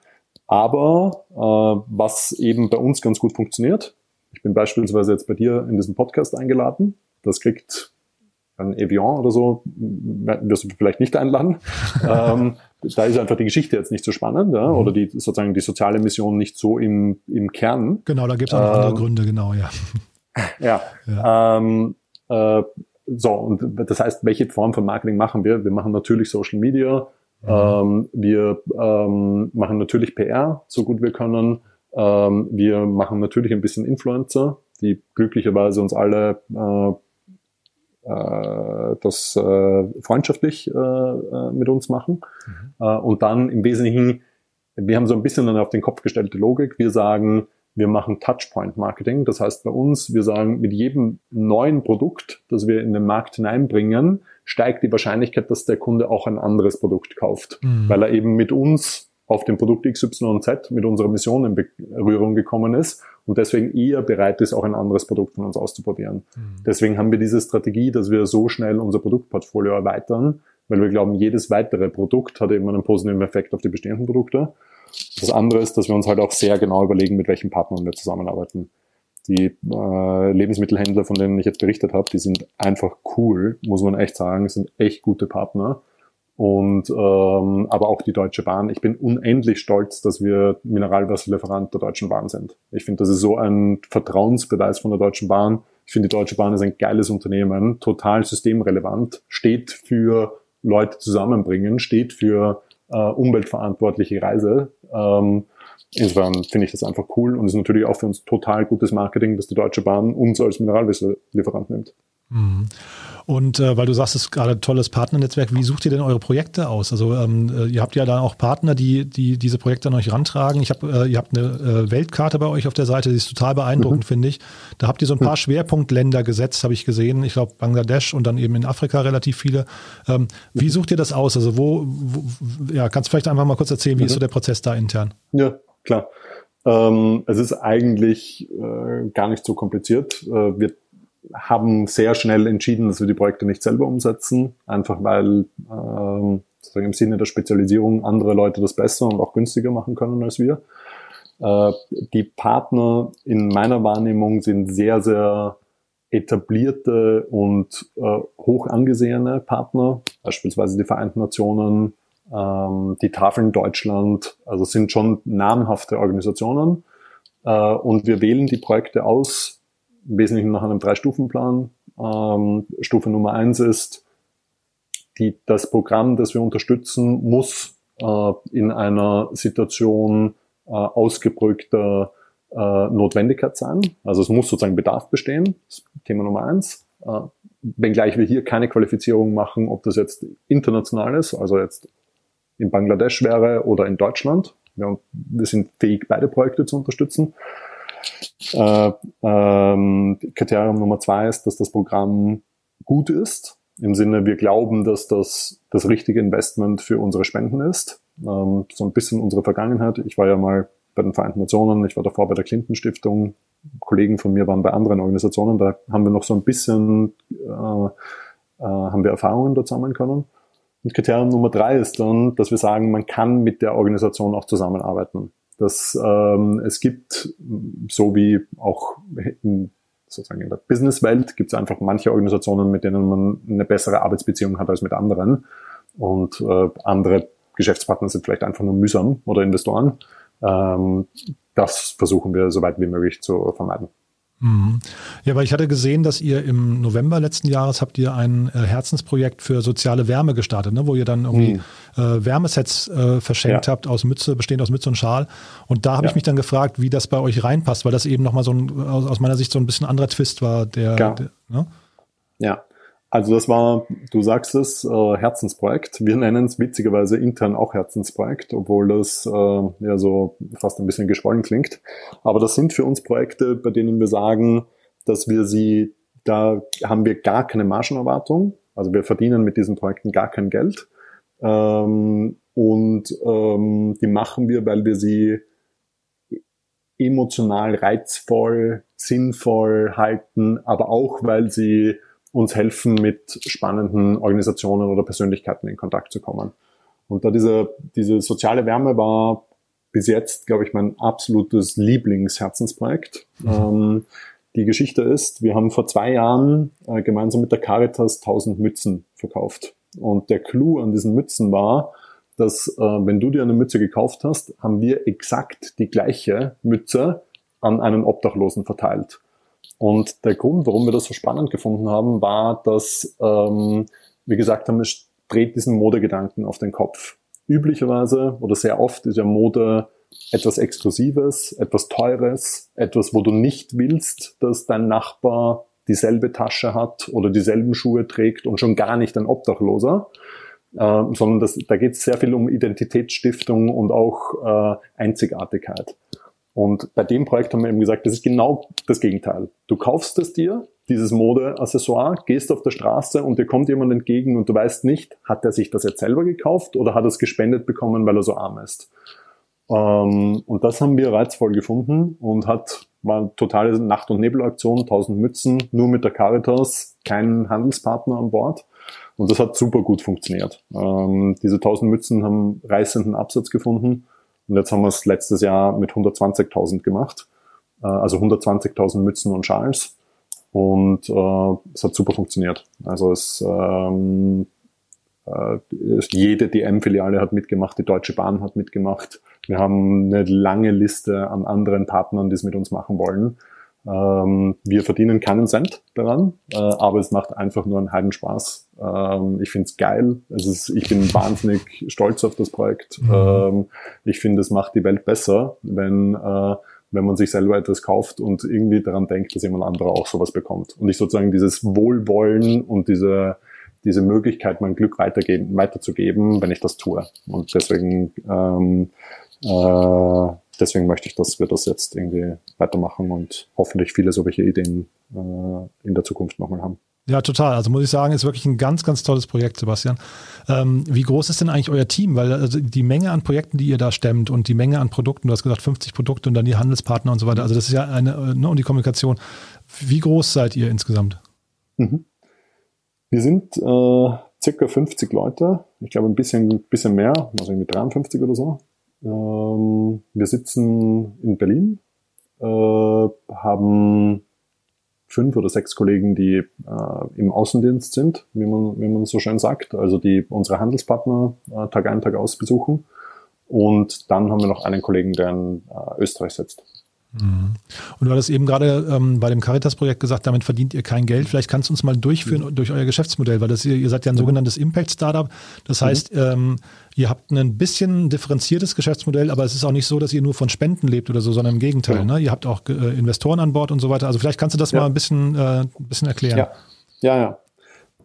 Aber äh, was eben bei uns ganz gut funktioniert, ich bin beispielsweise jetzt bei dir in diesem Podcast eingeladen, das kriegt ein Evian oder so, wirst du vielleicht nicht einladen. ähm, da ist einfach die Geschichte jetzt nicht so spannend, ja? Mhm. oder die sozusagen die soziale Mission nicht so im, im Kern. Genau, da gibt es auch noch ähm, andere Gründe, genau, ja. Ja. ja. Ähm, äh, so, und das heißt, welche Form von Marketing machen wir? Wir machen natürlich Social Media, mhm. ähm, wir ähm, machen natürlich PR, so gut wir können. Ähm, wir machen natürlich ein bisschen Influencer, die glücklicherweise uns alle äh, äh, das äh, freundschaftlich äh, äh mit uns machen. Mhm. Äh, und dann im Wesentlichen, wir haben so ein bisschen eine auf den Kopf gestellte Logik. Wir sagen, wir machen Touchpoint-Marketing. Das heißt bei uns, wir sagen, mit jedem neuen Produkt, das wir in den Markt hineinbringen, steigt die Wahrscheinlichkeit, dass der Kunde auch ein anderes Produkt kauft, mhm. weil er eben mit uns auf dem Produkt XYZ mit unserer Mission in Berührung gekommen ist und deswegen eher bereit ist, auch ein anderes Produkt von uns auszuprobieren. Mhm. Deswegen haben wir diese Strategie, dass wir so schnell unser Produktportfolio erweitern, weil wir glauben, jedes weitere Produkt hat eben einen positiven Effekt auf die bestehenden Produkte. Das andere ist, dass wir uns halt auch sehr genau überlegen, mit welchen Partnern wir zusammenarbeiten. Die äh, Lebensmittelhändler, von denen ich jetzt berichtet habe, die sind einfach cool, muss man echt sagen, sind echt gute Partner. Und ähm, aber auch die Deutsche Bahn. Ich bin unendlich stolz, dass wir Mineralwasserlieferant der Deutschen Bahn sind. Ich finde, das ist so ein Vertrauensbeweis von der Deutschen Bahn. Ich finde, die Deutsche Bahn ist ein geiles Unternehmen, total systemrelevant, steht für Leute zusammenbringen, steht für äh, umweltverantwortliche Reise. Ähm, insofern finde ich das einfach cool und ist natürlich auch für uns total gutes Marketing, dass die Deutsche Bahn uns als Mineralwasserlieferant nimmt. Mhm. Und äh, weil du sagst, es ist gerade ein tolles Partnernetzwerk, wie sucht ihr denn eure Projekte aus? Also ähm, äh, ihr habt ja da auch Partner, die, die diese Projekte an euch rantragen. Ich hab, äh, ihr habt eine äh, Weltkarte bei euch auf der Seite, die ist total beeindruckend, mhm. finde ich. Da habt ihr so ein paar mhm. Schwerpunktländer gesetzt, habe ich gesehen. Ich glaube Bangladesch und dann eben in Afrika relativ viele. Ähm, wie sucht ihr das aus? Also wo, wo ja, kannst du vielleicht einfach mal kurz erzählen, wie mhm. ist so der Prozess da intern? Ja, klar. Ähm, es ist eigentlich äh, gar nicht so kompliziert. Äh, wir haben sehr schnell entschieden, dass wir die Projekte nicht selber umsetzen, einfach weil ähm, sozusagen im Sinne der Spezialisierung andere Leute das besser und auch günstiger machen können als wir. Äh, die Partner in meiner Wahrnehmung sind sehr, sehr etablierte und äh, hoch angesehene Partner, beispielsweise die Vereinten Nationen, ähm, die Tafeln Deutschland, also sind schon namhafte Organisationen. Äh, und wir wählen die Projekte aus, im Wesentlichen nach einem Drei-Stufen-Plan. Ähm, Stufe Nummer eins ist, die, das Programm, das wir unterstützen, muss äh, in einer Situation äh, ausgebrückter äh, Notwendigkeit sein. Also es muss sozusagen Bedarf bestehen. Thema Nummer eins. Äh, wenngleich wir hier keine Qualifizierung machen, ob das jetzt international ist, also jetzt in Bangladesch wäre oder in Deutschland. Wir, wir sind fähig, beide Projekte zu unterstützen. Äh, ähm, Kriterium Nummer zwei ist, dass das Programm gut ist. Im Sinne, wir glauben, dass das das richtige Investment für unsere Spenden ist. Ähm, so ein bisschen unsere Vergangenheit. Ich war ja mal bei den Vereinten Nationen, ich war davor bei der Clinton Stiftung. Kollegen von mir waren bei anderen Organisationen. Da haben wir noch so ein bisschen, äh, äh, haben wir Erfahrungen da sammeln können. Und Kriterium Nummer drei ist dann, dass wir sagen, man kann mit der Organisation auch zusammenarbeiten dass ähm, es gibt, so wie auch in, sozusagen in der Businesswelt, gibt es einfach manche Organisationen, mit denen man eine bessere Arbeitsbeziehung hat als mit anderen. Und äh, andere Geschäftspartner sind vielleicht einfach nur mühsam oder Investoren. Ähm, das versuchen wir so weit wie möglich zu vermeiden. Mhm. Ja, weil ich hatte gesehen, dass ihr im November letzten Jahres habt ihr ein äh, Herzensprojekt für soziale Wärme gestartet, ne? wo ihr dann irgendwie mhm. äh, Wärmesets äh, verschenkt ja. habt aus Mütze, bestehend aus Mütze und Schal. Und da habe ja. ich mich dann gefragt, wie das bei euch reinpasst, weil das eben nochmal so ein, aus, aus, meiner Sicht so ein bisschen anderer Twist war, der, der ne? Ja, also das war, du sagst es, äh, Herzensprojekt. Wir nennen es witzigerweise intern auch Herzensprojekt, obwohl das äh, ja so fast ein bisschen geschwollen klingt. Aber das sind für uns Projekte, bei denen wir sagen, dass wir sie, da haben wir gar keine Margenerwartung. Also wir verdienen mit diesen Projekten gar kein Geld. Ähm, und ähm, die machen wir, weil wir sie emotional reizvoll, sinnvoll halten, aber auch, weil sie uns helfen, mit spannenden Organisationen oder Persönlichkeiten in Kontakt zu kommen. Und da diese, diese soziale Wärme war bis jetzt, glaube ich, mein absolutes Lieblingsherzensprojekt. Mhm. Ähm, die Geschichte ist, wir haben vor zwei Jahren äh, gemeinsam mit der Caritas 1000 Mützen verkauft. Und der Clou an diesen Mützen war, dass äh, wenn du dir eine Mütze gekauft hast, haben wir exakt die gleiche Mütze an einen Obdachlosen verteilt. Und der Grund, warum wir das so spannend gefunden haben, war, dass ähm, wir gesagt haben, es dreht diesen Modegedanken auf den Kopf. Üblicherweise oder sehr oft ist ja Mode etwas Exklusives, etwas Teures, etwas, wo du nicht willst, dass dein Nachbar dieselbe Tasche hat oder dieselben Schuhe trägt und schon gar nicht ein Obdachloser, äh, sondern das, da geht es sehr viel um Identitätsstiftung und auch äh, Einzigartigkeit. Und bei dem Projekt haben wir eben gesagt, das ist genau das Gegenteil. Du kaufst es dir, dieses Modeaccessoire, gehst auf der Straße und dir kommt jemand entgegen und du weißt nicht, hat er sich das jetzt selber gekauft oder hat er es gespendet bekommen, weil er so arm ist. Ähm, und das haben wir reizvoll gefunden und hat, war eine totale Nacht- und Nebelaktion, 1000 Mützen, nur mit der Caritas, kein Handelspartner an Bord. Und das hat super gut funktioniert. Ähm, diese 1000 Mützen haben reißenden Absatz gefunden und jetzt haben wir es letztes Jahr mit 120.000 gemacht. Äh, also 120.000 Mützen und Schals. Und äh, es hat super funktioniert. Also es ähm, äh, jede DM-Filiale hat mitgemacht, die Deutsche Bahn hat mitgemacht. Wir haben eine lange Liste an anderen Partnern, die es mit uns machen wollen. Ähm, wir verdienen keinen Cent daran, äh, aber es macht einfach nur einen Heidenspaß. Ähm, ich finde es geil. Es ist, ich bin wahnsinnig stolz auf das Projekt. Mhm. Ähm, ich finde, es macht die Welt besser, wenn äh, wenn man sich selber etwas kauft und irgendwie daran denkt, dass jemand anderer auch sowas bekommt. Und ich sozusagen dieses Wohlwollen und diese, diese Möglichkeit, mein Glück weitergeben, weiterzugeben, wenn ich das tue. Und deswegen, ähm, äh, deswegen möchte ich, dass wir das jetzt irgendwie weitermachen und hoffentlich viele solche Ideen äh, in der Zukunft nochmal haben. Ja, total. Also muss ich sagen, ist wirklich ein ganz, ganz tolles Projekt, Sebastian. Ähm, wie groß ist denn eigentlich euer Team? Weil also die Menge an Projekten, die ihr da stemmt und die Menge an Produkten, du hast gesagt 50 Produkte und dann die Handelspartner und so weiter. Also das ist ja eine, ne, und die Kommunikation. Wie groß seid ihr insgesamt? Mhm. Wir sind äh, circa 50 Leute. Ich glaube ein bisschen, bisschen mehr, also irgendwie 53 oder so. Ähm, wir sitzen in Berlin, äh, haben fünf oder sechs Kollegen, die äh, im Außendienst sind, wie man, wie man so schön sagt, also die unsere Handelspartner äh, Tag ein, Tag aus besuchen. Und dann haben wir noch einen Kollegen, der in Österreich sitzt. Mhm. Und du hattest eben gerade ähm, bei dem Caritas-Projekt gesagt, damit verdient ihr kein Geld. Vielleicht kannst du uns mal durchführen mhm. durch euer Geschäftsmodell, weil das, ihr, ihr seid ja ein mhm. sogenanntes Impact-Startup. Das mhm. heißt, ähm, ihr habt ein bisschen differenziertes Geschäftsmodell, aber es ist auch nicht so, dass ihr nur von Spenden lebt oder so, sondern im Gegenteil. Ja. Ne? Ihr habt auch äh, Investoren an Bord und so weiter. Also vielleicht kannst du das ja. mal ein bisschen, äh, ein bisschen erklären. Ja, ja. ja.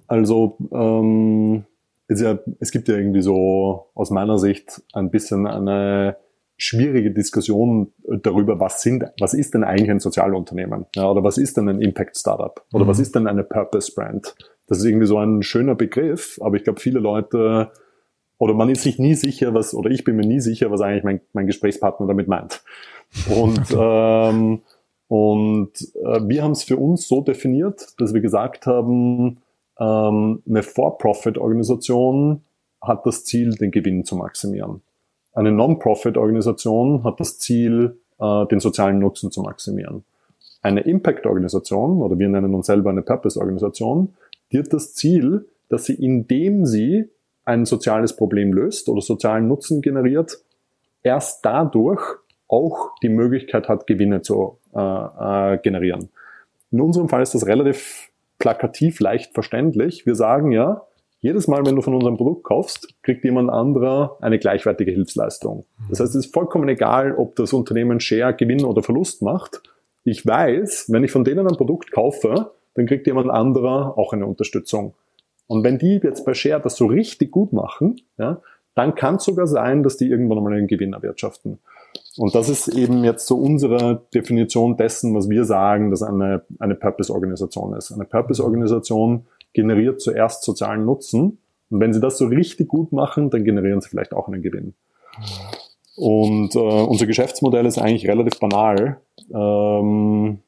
Also ähm, ja, es gibt ja irgendwie so aus meiner Sicht ein bisschen eine schwierige Diskussion darüber, was sind, was ist denn eigentlich ein Sozialunternehmen? Ja, oder was ist denn ein Impact Startup? Oder mhm. was ist denn eine Purpose Brand? Das ist irgendwie so ein schöner Begriff, aber ich glaube, viele Leute, oder man ist sich nie sicher, was, oder ich bin mir nie sicher, was eigentlich mein, mein Gesprächspartner damit meint. Und, ähm, und äh, wir haben es für uns so definiert, dass wir gesagt haben, ähm, eine For-Profit-Organisation hat das Ziel, den Gewinn zu maximieren. Eine Non-Profit-Organisation hat das Ziel, äh, den sozialen Nutzen zu maximieren. Eine Impact-Organisation, oder wir nennen uns selber eine Purpose-Organisation, die hat das Ziel, dass sie, indem sie ein soziales Problem löst oder sozialen Nutzen generiert, erst dadurch auch die Möglichkeit hat, Gewinne zu äh, äh, generieren. In unserem Fall ist das relativ plakativ leicht verständlich. Wir sagen ja, jedes Mal, wenn du von unserem Produkt kaufst, kriegt jemand anderer eine gleichwertige Hilfsleistung. Das heißt, es ist vollkommen egal, ob das Unternehmen Share Gewinn oder Verlust macht. Ich weiß, wenn ich von denen ein Produkt kaufe, dann kriegt jemand anderer auch eine Unterstützung. Und wenn die jetzt bei Share das so richtig gut machen, ja, dann kann es sogar sein, dass die irgendwann mal einen Gewinn erwirtschaften. Und das ist eben jetzt so unsere Definition dessen, was wir sagen, dass eine, eine Purpose-Organisation ist. Eine Purpose-Organisation generiert zuerst sozialen Nutzen. Und wenn sie das so richtig gut machen, dann generieren sie vielleicht auch einen Gewinn. Und äh, unser Geschäftsmodell ist eigentlich relativ banal. Ähm,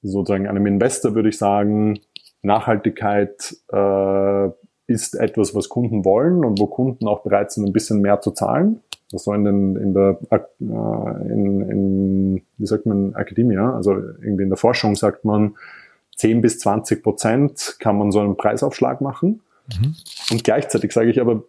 sozusagen einem Investor würde ich sagen, Nachhaltigkeit äh, ist etwas, was Kunden wollen und wo Kunden auch bereit sind, ein bisschen mehr zu zahlen. Das soll in, den, in der äh, in, in, wie sagt man, Akademie, also irgendwie in der Forschung sagt man, 10 bis 20 Prozent kann man so einen Preisaufschlag machen. Mhm. Und gleichzeitig sage ich aber,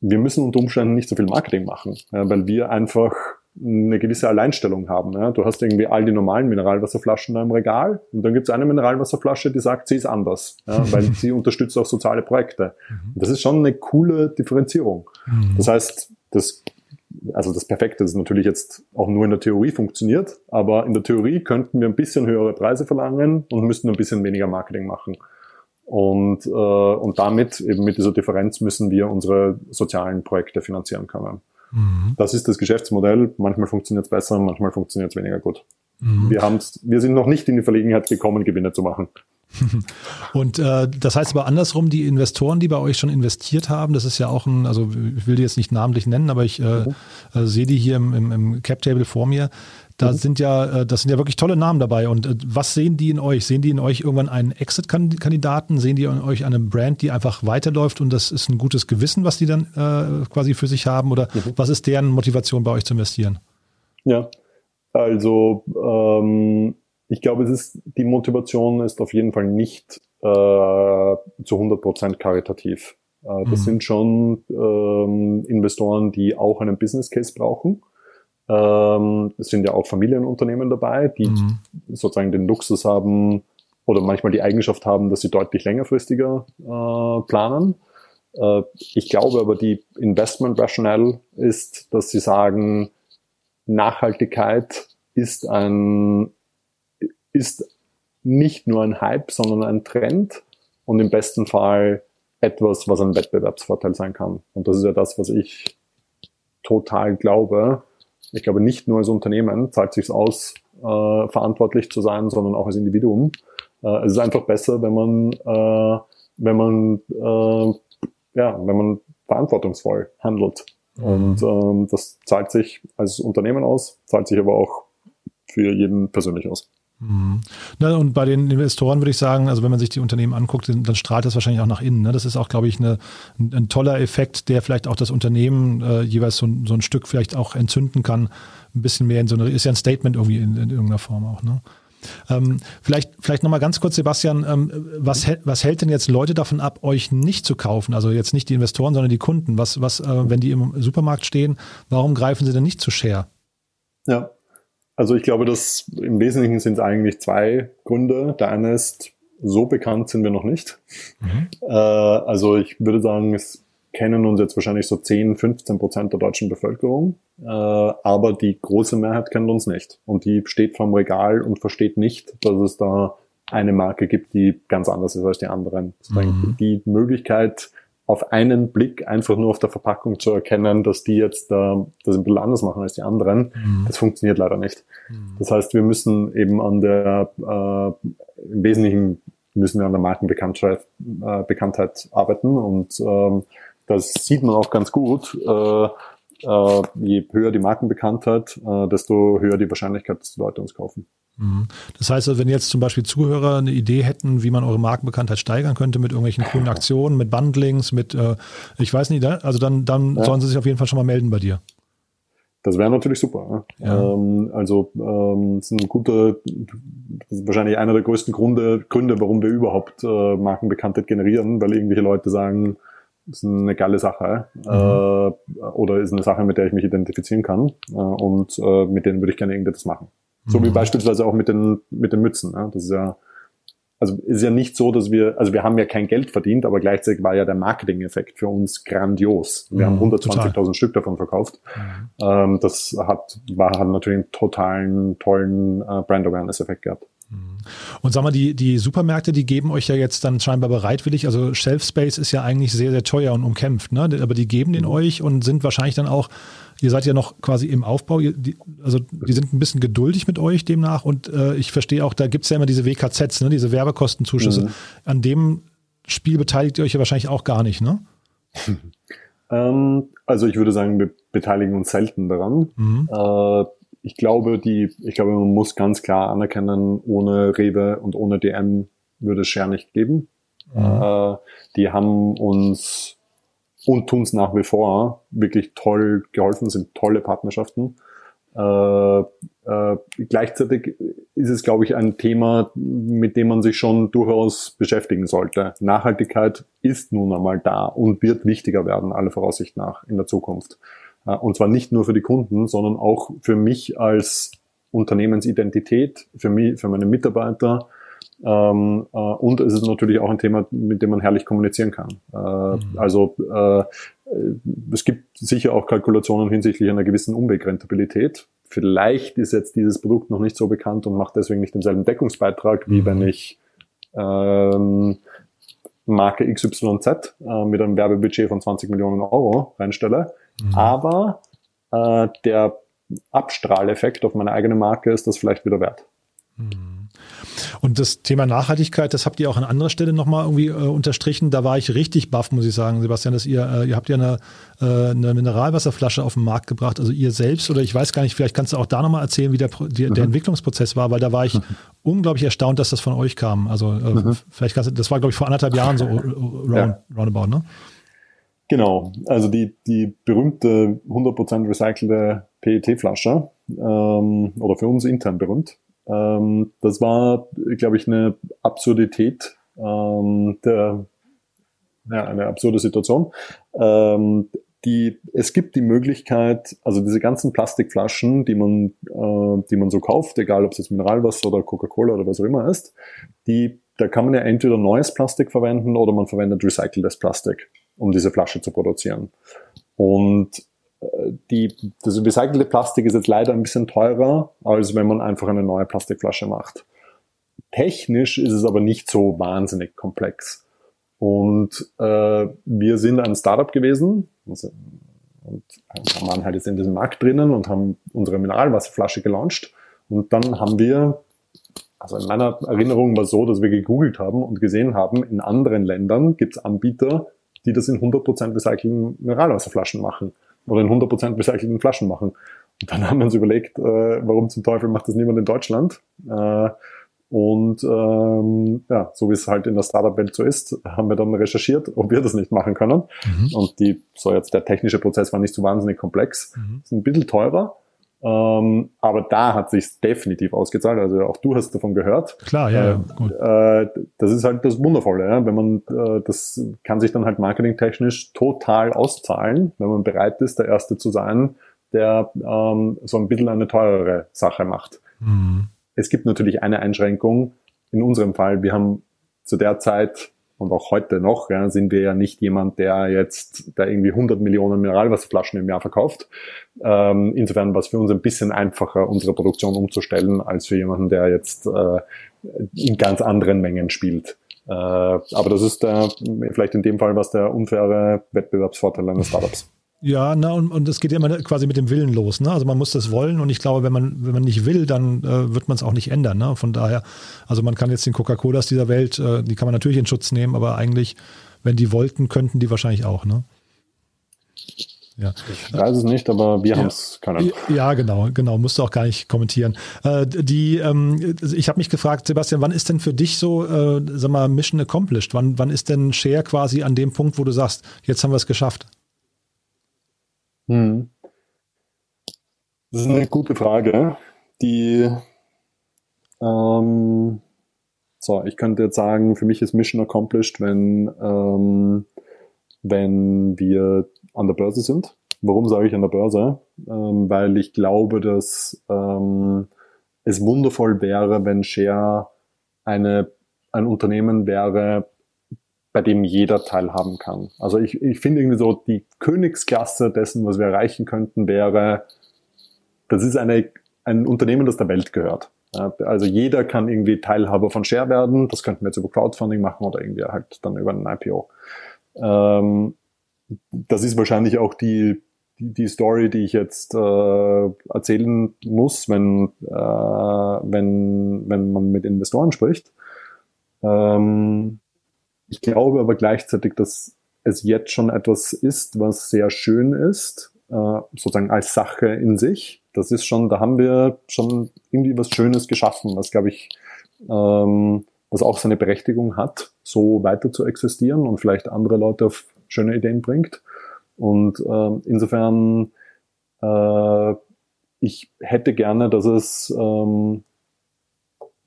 wir müssen unter Umständen nicht so viel Marketing machen, ja, weil wir einfach eine gewisse Alleinstellung haben. Ja. Du hast irgendwie all die normalen Mineralwasserflaschen da im Regal und dann gibt es eine Mineralwasserflasche, die sagt, sie ist anders, ja, weil sie unterstützt auch soziale Projekte. Mhm. Das ist schon eine coole Differenzierung. Mhm. Das heißt, das also das Perfekte ist natürlich jetzt auch nur in der Theorie funktioniert, aber in der Theorie könnten wir ein bisschen höhere Preise verlangen und müssten ein bisschen weniger Marketing machen. Und, äh, und damit, eben mit dieser Differenz, müssen wir unsere sozialen Projekte finanzieren können. Mhm. Das ist das Geschäftsmodell. Manchmal funktioniert es besser, manchmal funktioniert es weniger gut. Mhm. Wir, haben's, wir sind noch nicht in die Verlegenheit gekommen, Gewinne zu machen. Und äh, das heißt aber andersrum, die Investoren, die bei euch schon investiert haben, das ist ja auch ein, also ich will die jetzt nicht namentlich nennen, aber ich äh, mhm. äh, sehe die hier im, im, im Cap-Table vor mir. Da mhm. sind ja, äh, das sind ja wirklich tolle Namen dabei. Und äh, was sehen die in euch? Sehen die in euch irgendwann einen Exit-Kandidaten? Sehen die in euch eine Brand, die einfach weiterläuft und das ist ein gutes Gewissen, was die dann äh, quasi für sich haben? Oder mhm. was ist deren Motivation bei euch zu investieren? Ja, also ähm, ich glaube, es ist, die Motivation ist auf jeden Fall nicht äh, zu 100% karitativ. Äh, das mhm. sind schon ähm, Investoren, die auch einen Business Case brauchen. Ähm, es sind ja auch Familienunternehmen dabei, die mhm. sozusagen den Luxus haben oder manchmal die Eigenschaft haben, dass sie deutlich längerfristiger äh, planen. Äh, ich glaube aber, die Investment Rationale ist, dass sie sagen, Nachhaltigkeit ist ein, ist nicht nur ein Hype, sondern ein Trend und im besten Fall etwas, was ein Wettbewerbsvorteil sein kann. Und das ist ja das, was ich total glaube. Ich glaube, nicht nur als Unternehmen zahlt sich aus, äh, verantwortlich zu sein, sondern auch als Individuum. Äh, es ist einfach besser, wenn man, äh, wenn man, äh, ja, wenn man verantwortungsvoll handelt. Mhm. Und ähm, das zahlt sich als Unternehmen aus, zahlt sich aber auch für jeden persönlich aus. Na, und bei den Investoren würde ich sagen, also wenn man sich die Unternehmen anguckt, dann strahlt das wahrscheinlich auch nach innen. Ne? Das ist auch, glaube ich, eine, ein, ein, toller Effekt, der vielleicht auch das Unternehmen äh, jeweils so, so, ein Stück vielleicht auch entzünden kann. Ein bisschen mehr in so eine, ist ja ein Statement irgendwie in, in irgendeiner Form auch. Ne? Ähm, vielleicht vielleicht nochmal ganz kurz, Sebastian, ähm, was, was hält denn jetzt Leute davon ab, euch nicht zu kaufen? Also jetzt nicht die Investoren, sondern die Kunden. Was, was äh, wenn die im Supermarkt stehen, warum greifen sie denn nicht zu Share? Ja, also ich glaube, dass im Wesentlichen sind es eigentlich zwei Gründe. Der eine ist, so bekannt sind wir noch nicht. Mhm. Äh, also ich würde sagen, es kennen uns jetzt wahrscheinlich so 10, 15 Prozent der deutschen Bevölkerung, äh, aber die große Mehrheit kennt uns nicht. Und die steht vorm Regal und versteht nicht, dass es da eine Marke gibt, die ganz anders ist als die anderen. Mhm. Die Möglichkeit, auf einen Blick einfach nur auf der Verpackung zu erkennen, dass die jetzt äh, das ein bisschen anders machen als die anderen, mhm. das funktioniert leider nicht. Mhm. Das heißt, wir müssen eben an der, äh, im Wesentlichen müssen wir an der Markenbekanntheit äh, Bekanntheit arbeiten und ähm, das sieht man auch ganz gut. Äh, äh, je höher die Markenbekanntheit, äh, desto höher die Wahrscheinlichkeit, dass die Leute uns kaufen. Mhm. Das heißt, also, wenn jetzt zum Beispiel Zuhörer eine Idee hätten, wie man eure Markenbekanntheit steigern könnte mit irgendwelchen coolen Aktionen, mit Bundlings, mit, äh, ich weiß nicht, also dann, dann ja. sollen sie sich auf jeden Fall schon mal melden bei dir. Das wäre natürlich super. Ja. Ähm, also ähm, das ist ein guter, das ist wahrscheinlich einer der größten Gründe, Gründe, warum wir überhaupt äh, Markenbekanntheit generieren, weil irgendwelche Leute sagen, ist eine geile Sache mhm. äh, oder ist eine Sache, mit der ich mich identifizieren kann äh, und äh, mit denen würde ich gerne irgendetwas machen. So mhm. wie beispielsweise auch mit den, mit den Mützen. Ja. Das ist ja, also ist ja nicht so, dass wir, also wir haben ja kein Geld verdient, aber gleichzeitig war ja der Marketing-Effekt für uns grandios. Wir mhm, haben 120.000 Stück davon verkauft. Mhm. Ähm, das hat, war, hat natürlich einen totalen, tollen äh, Brand-Awareness-Effekt gehabt. Und sag mal, die, die Supermärkte, die geben euch ja jetzt dann scheinbar bereitwillig, also Shelf Space ist ja eigentlich sehr, sehr teuer und umkämpft, ne? aber die geben den mhm. euch und sind wahrscheinlich dann auch Ihr seid ja noch quasi im Aufbau, die, also die sind ein bisschen geduldig mit euch demnach und äh, ich verstehe auch, da gibt es ja immer diese WKZs, ne, diese Werbekostenzuschüsse. Mhm. An dem Spiel beteiligt ihr euch ja wahrscheinlich auch gar nicht, ne? Ähm, also ich würde sagen, wir beteiligen uns selten daran. Mhm. Äh, ich glaube, die, ich glaube, man muss ganz klar anerkennen, ohne Rewe und ohne DM würde es Share nicht geben. Mhm. Äh, die haben uns und tun es nach wie vor wirklich toll geholfen, sind tolle Partnerschaften. Äh, äh, gleichzeitig ist es, glaube ich, ein Thema, mit dem man sich schon durchaus beschäftigen sollte. Nachhaltigkeit ist nun einmal da und wird wichtiger werden, alle Voraussicht nach, in der Zukunft. Äh, und zwar nicht nur für die Kunden, sondern auch für mich als Unternehmensidentität, für mich, für meine Mitarbeiter, ähm, äh, und es ist natürlich auch ein Thema, mit dem man herrlich kommunizieren kann. Äh, mhm. Also äh, es gibt sicher auch Kalkulationen hinsichtlich einer gewissen Umwegrentabilität. Vielleicht ist jetzt dieses Produkt noch nicht so bekannt und macht deswegen nicht denselben Deckungsbeitrag, wie mhm. wenn ich ähm, Marke XYZ äh, mit einem Werbebudget von 20 Millionen Euro reinstelle. Mhm. Aber äh, der Abstrahleffekt auf meine eigene Marke ist das vielleicht wieder wert. Mhm. Und das Thema Nachhaltigkeit, das habt ihr auch an anderer Stelle nochmal irgendwie äh, unterstrichen. Da war ich richtig baff, muss ich sagen, Sebastian, dass ihr, äh, ihr habt ja eine, äh, eine Mineralwasserflasche auf den Markt gebracht, also ihr selbst oder ich weiß gar nicht, vielleicht kannst du auch da nochmal erzählen, wie der, der, mhm. der Entwicklungsprozess war, weil da war ich mhm. unglaublich erstaunt, dass das von euch kam. Also äh, mhm. vielleicht kannst du, das war glaube ich vor anderthalb Jahren so round, ja. roundabout, ne? Genau, also die, die berühmte 100% recycelte PET-Flasche ähm, oder für uns intern berühmt, ähm, das war, glaube ich, eine Absurdität ähm, der, ja, eine absurde Situation. Ähm, die, es gibt die Möglichkeit, also diese ganzen Plastikflaschen, die man, äh, die man so kauft, egal ob es jetzt Mineralwasser oder Coca-Cola oder was auch immer ist, die, da kann man ja entweder neues Plastik verwenden oder man verwendet recyceltes Plastik, um diese Flasche zu produzieren. Und die, das recycelte Plastik ist jetzt leider ein bisschen teurer, als wenn man einfach eine neue Plastikflasche macht. Technisch ist es aber nicht so wahnsinnig komplex. Und äh, wir sind ein Startup gewesen also, und waren halt jetzt in diesem Markt drinnen und haben unsere Mineralwasserflasche gelauncht. Und dann haben wir, also in meiner Erinnerung war es so, dass wir gegoogelt haben und gesehen haben, in anderen Ländern gibt es Anbieter, die das in 100% recycelten Mineralwasserflaschen machen oder in 100% recycelten Flaschen machen. Und dann haben wir uns überlegt, äh, warum zum Teufel macht das niemand in Deutschland? Äh, und ähm, ja, so wie es halt in der Startup-Welt so ist, haben wir dann recherchiert, ob wir das nicht machen können. Mhm. Und die, so jetzt der technische Prozess war nicht so wahnsinnig komplex. Mhm. Ist ein bisschen teurer. Ähm, aber da hat sich definitiv ausgezahlt. Also auch du hast davon gehört. Klar, ja, äh, gut. Äh, das ist halt das Wundervolle, ja? wenn man äh, das kann sich dann halt marketingtechnisch total auszahlen, wenn man bereit ist, der Erste zu sein, der ähm, so ein bisschen eine teurere Sache macht. Mhm. Es gibt natürlich eine Einschränkung. In unserem Fall, wir haben zu der Zeit und auch heute noch ja, sind wir ja nicht jemand, der jetzt da irgendwie 100 Millionen Mineralwasserflaschen im Jahr verkauft. Ähm, insofern war es für uns ein bisschen einfacher, unsere Produktion umzustellen, als für jemanden, der jetzt äh, in ganz anderen Mengen spielt. Äh, aber das ist der, vielleicht in dem Fall was der unfaire Wettbewerbsvorteil eines Startups. Ja, na, und, und es geht ja immer quasi mit dem Willen los. Ne? Also man muss das wollen und ich glaube, wenn man, wenn man nicht will, dann äh, wird man es auch nicht ändern. Ne? Von daher, also man kann jetzt den Coca-Colas dieser Welt, äh, die kann man natürlich in Schutz nehmen, aber eigentlich, wenn die wollten, könnten die wahrscheinlich auch. Ne? Ja. Ich weiß es nicht, aber wir ja. haben es keine Ja, genau, genau, musst du auch gar nicht kommentieren. Äh, die, ähm, ich habe mich gefragt, Sebastian, wann ist denn für dich so, äh, sag mal, Mission accomplished? Wann, wann ist denn Share quasi an dem Punkt, wo du sagst, jetzt haben wir es geschafft? Hm. Das ist eine gute Frage, die ähm, so, ich könnte jetzt sagen, für mich ist Mission accomplished, wenn, ähm, wenn wir an der Börse sind. Warum sage ich an der Börse? Ähm, weil ich glaube, dass ähm, es wundervoll wäre, wenn Share eine, ein Unternehmen wäre, bei dem jeder teilhaben kann. Also ich, ich finde irgendwie so, die Königsklasse dessen, was wir erreichen könnten, wäre, das ist eine, ein Unternehmen, das der Welt gehört. Also jeder kann irgendwie Teilhaber von Share werden. Das könnten wir jetzt über Crowdfunding machen oder irgendwie halt dann über ein IPO. Ähm, das ist wahrscheinlich auch die, die, die Story, die ich jetzt äh, erzählen muss, wenn, äh, wenn, wenn man mit Investoren spricht. Ähm, ich glaube aber gleichzeitig, dass es jetzt schon etwas ist, was sehr schön ist, äh, sozusagen als Sache in sich. Das ist schon, da haben wir schon irgendwie was Schönes geschaffen, was glaube ich, ähm, was auch seine Berechtigung hat, so weiter zu existieren und vielleicht andere Leute auf schöne Ideen bringt. Und äh, insofern, äh, ich hätte gerne, dass es ähm,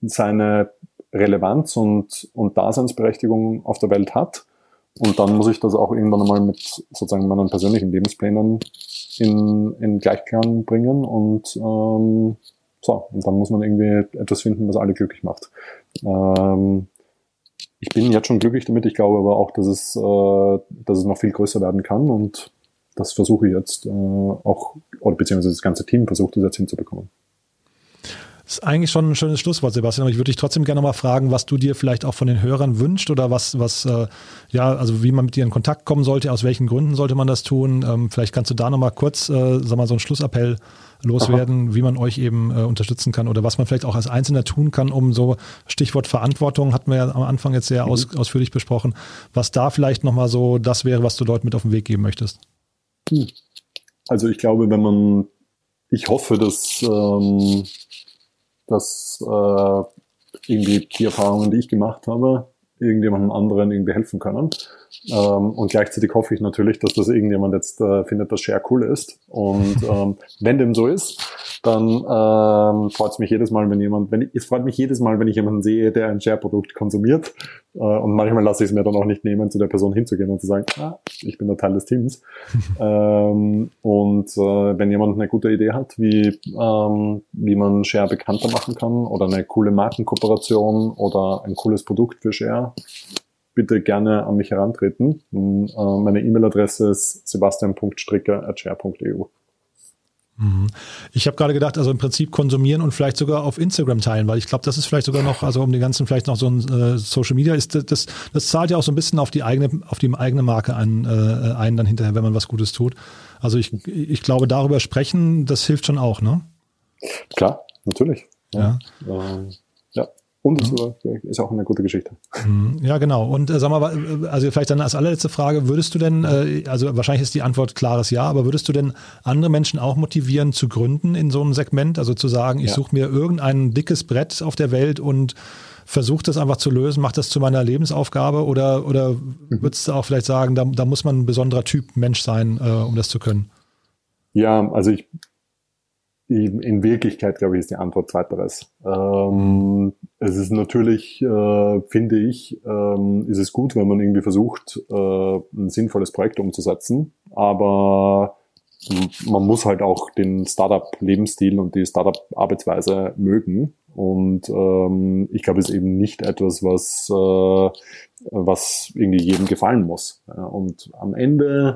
seine Relevanz und, und Daseinsberechtigung auf der Welt hat. Und dann muss ich das auch irgendwann einmal mit sozusagen meinen persönlichen Lebensplänen in, in Gleichklang bringen und ähm, so, und dann muss man irgendwie etwas finden, was alle glücklich macht. Ähm, ich bin jetzt schon glücklich damit, ich glaube aber auch, dass es, äh, dass es noch viel größer werden kann und das versuche ich jetzt äh, auch, oder beziehungsweise das ganze Team versucht das jetzt hinzubekommen. Das ist eigentlich schon ein schönes Schlusswort, Sebastian. Aber ich würde dich trotzdem gerne mal fragen, was du dir vielleicht auch von den Hörern wünscht oder was, was, äh, ja, also wie man mit dir in Kontakt kommen sollte, aus welchen Gründen sollte man das tun? Ähm, vielleicht kannst du da nochmal kurz, äh, sag mal, so einen Schlussappell loswerden, Aha. wie man euch eben äh, unterstützen kann oder was man vielleicht auch als Einzelner tun kann, um so Stichwort Verantwortung, hatten wir ja am Anfang jetzt sehr mhm. aus, ausführlich besprochen, was da vielleicht nochmal so das wäre, was du Leuten mit auf den Weg geben möchtest. Hm. Also ich glaube, wenn man, ich hoffe, dass ähm, dass äh, irgendwie die Erfahrungen, die ich gemacht habe, irgendjemandem anderen irgendwie helfen können. Ähm, und gleichzeitig hoffe ich natürlich, dass das irgendjemand jetzt äh, findet, dass Share cool ist. Und ähm, wenn dem so ist, dann ähm, freut es mich jedes Mal, wenn jemand, wenn ich, es freut mich jedes Mal, wenn ich jemanden sehe, der ein Share-Produkt konsumiert. Äh, und manchmal lasse ich es mir dann auch nicht nehmen, zu der Person hinzugehen und zu sagen, ah, ich bin der Teil des Teams. ähm, und äh, wenn jemand eine gute Idee hat, wie, ähm, wie man Share bekannter machen kann oder eine coole Markenkooperation oder ein cooles Produkt für Share, bitte gerne an mich herantreten. Hm, äh, meine E-Mail-Adresse ist sebastian.stricker.share.eu. Mhm. Ich habe gerade gedacht, also im Prinzip konsumieren und vielleicht sogar auf Instagram teilen, weil ich glaube, das ist vielleicht sogar noch, also um den ganzen vielleicht noch so ein äh, Social Media ist, das, das zahlt ja auch so ein bisschen auf die eigene, auf die eigene Marke ein, äh, ein dann hinterher, wenn man was Gutes tut. Also ich, ich glaube, darüber sprechen, das hilft schon auch, ne? Klar, natürlich. Ja. ja. Ähm, und es mhm. ist auch eine gute Geschichte. Mhm. Ja, genau. Und äh, sag mal, äh, also vielleicht dann als allerletzte Frage, würdest du denn, äh, also wahrscheinlich ist die Antwort klares Ja, aber würdest du denn andere Menschen auch motivieren zu gründen in so einem Segment? Also zu sagen, ich ja. suche mir irgendein dickes Brett auf der Welt und versuche das einfach zu lösen, mache das zu meiner Lebensaufgabe oder, oder mhm. würdest du auch vielleicht sagen, da, da muss man ein besonderer Typ Mensch sein, äh, um das zu können? Ja, also ich in Wirklichkeit, glaube ich, ist die Antwort zweiteres. Ähm, es ist natürlich, äh, finde ich, ähm, ist es gut, wenn man irgendwie versucht, äh, ein sinnvolles Projekt umzusetzen. Aber man muss halt auch den Startup-Lebensstil und die Startup-Arbeitsweise mögen. Und ähm, ich glaube, es ist eben nicht etwas, was, äh, was irgendwie jedem gefallen muss. Und am Ende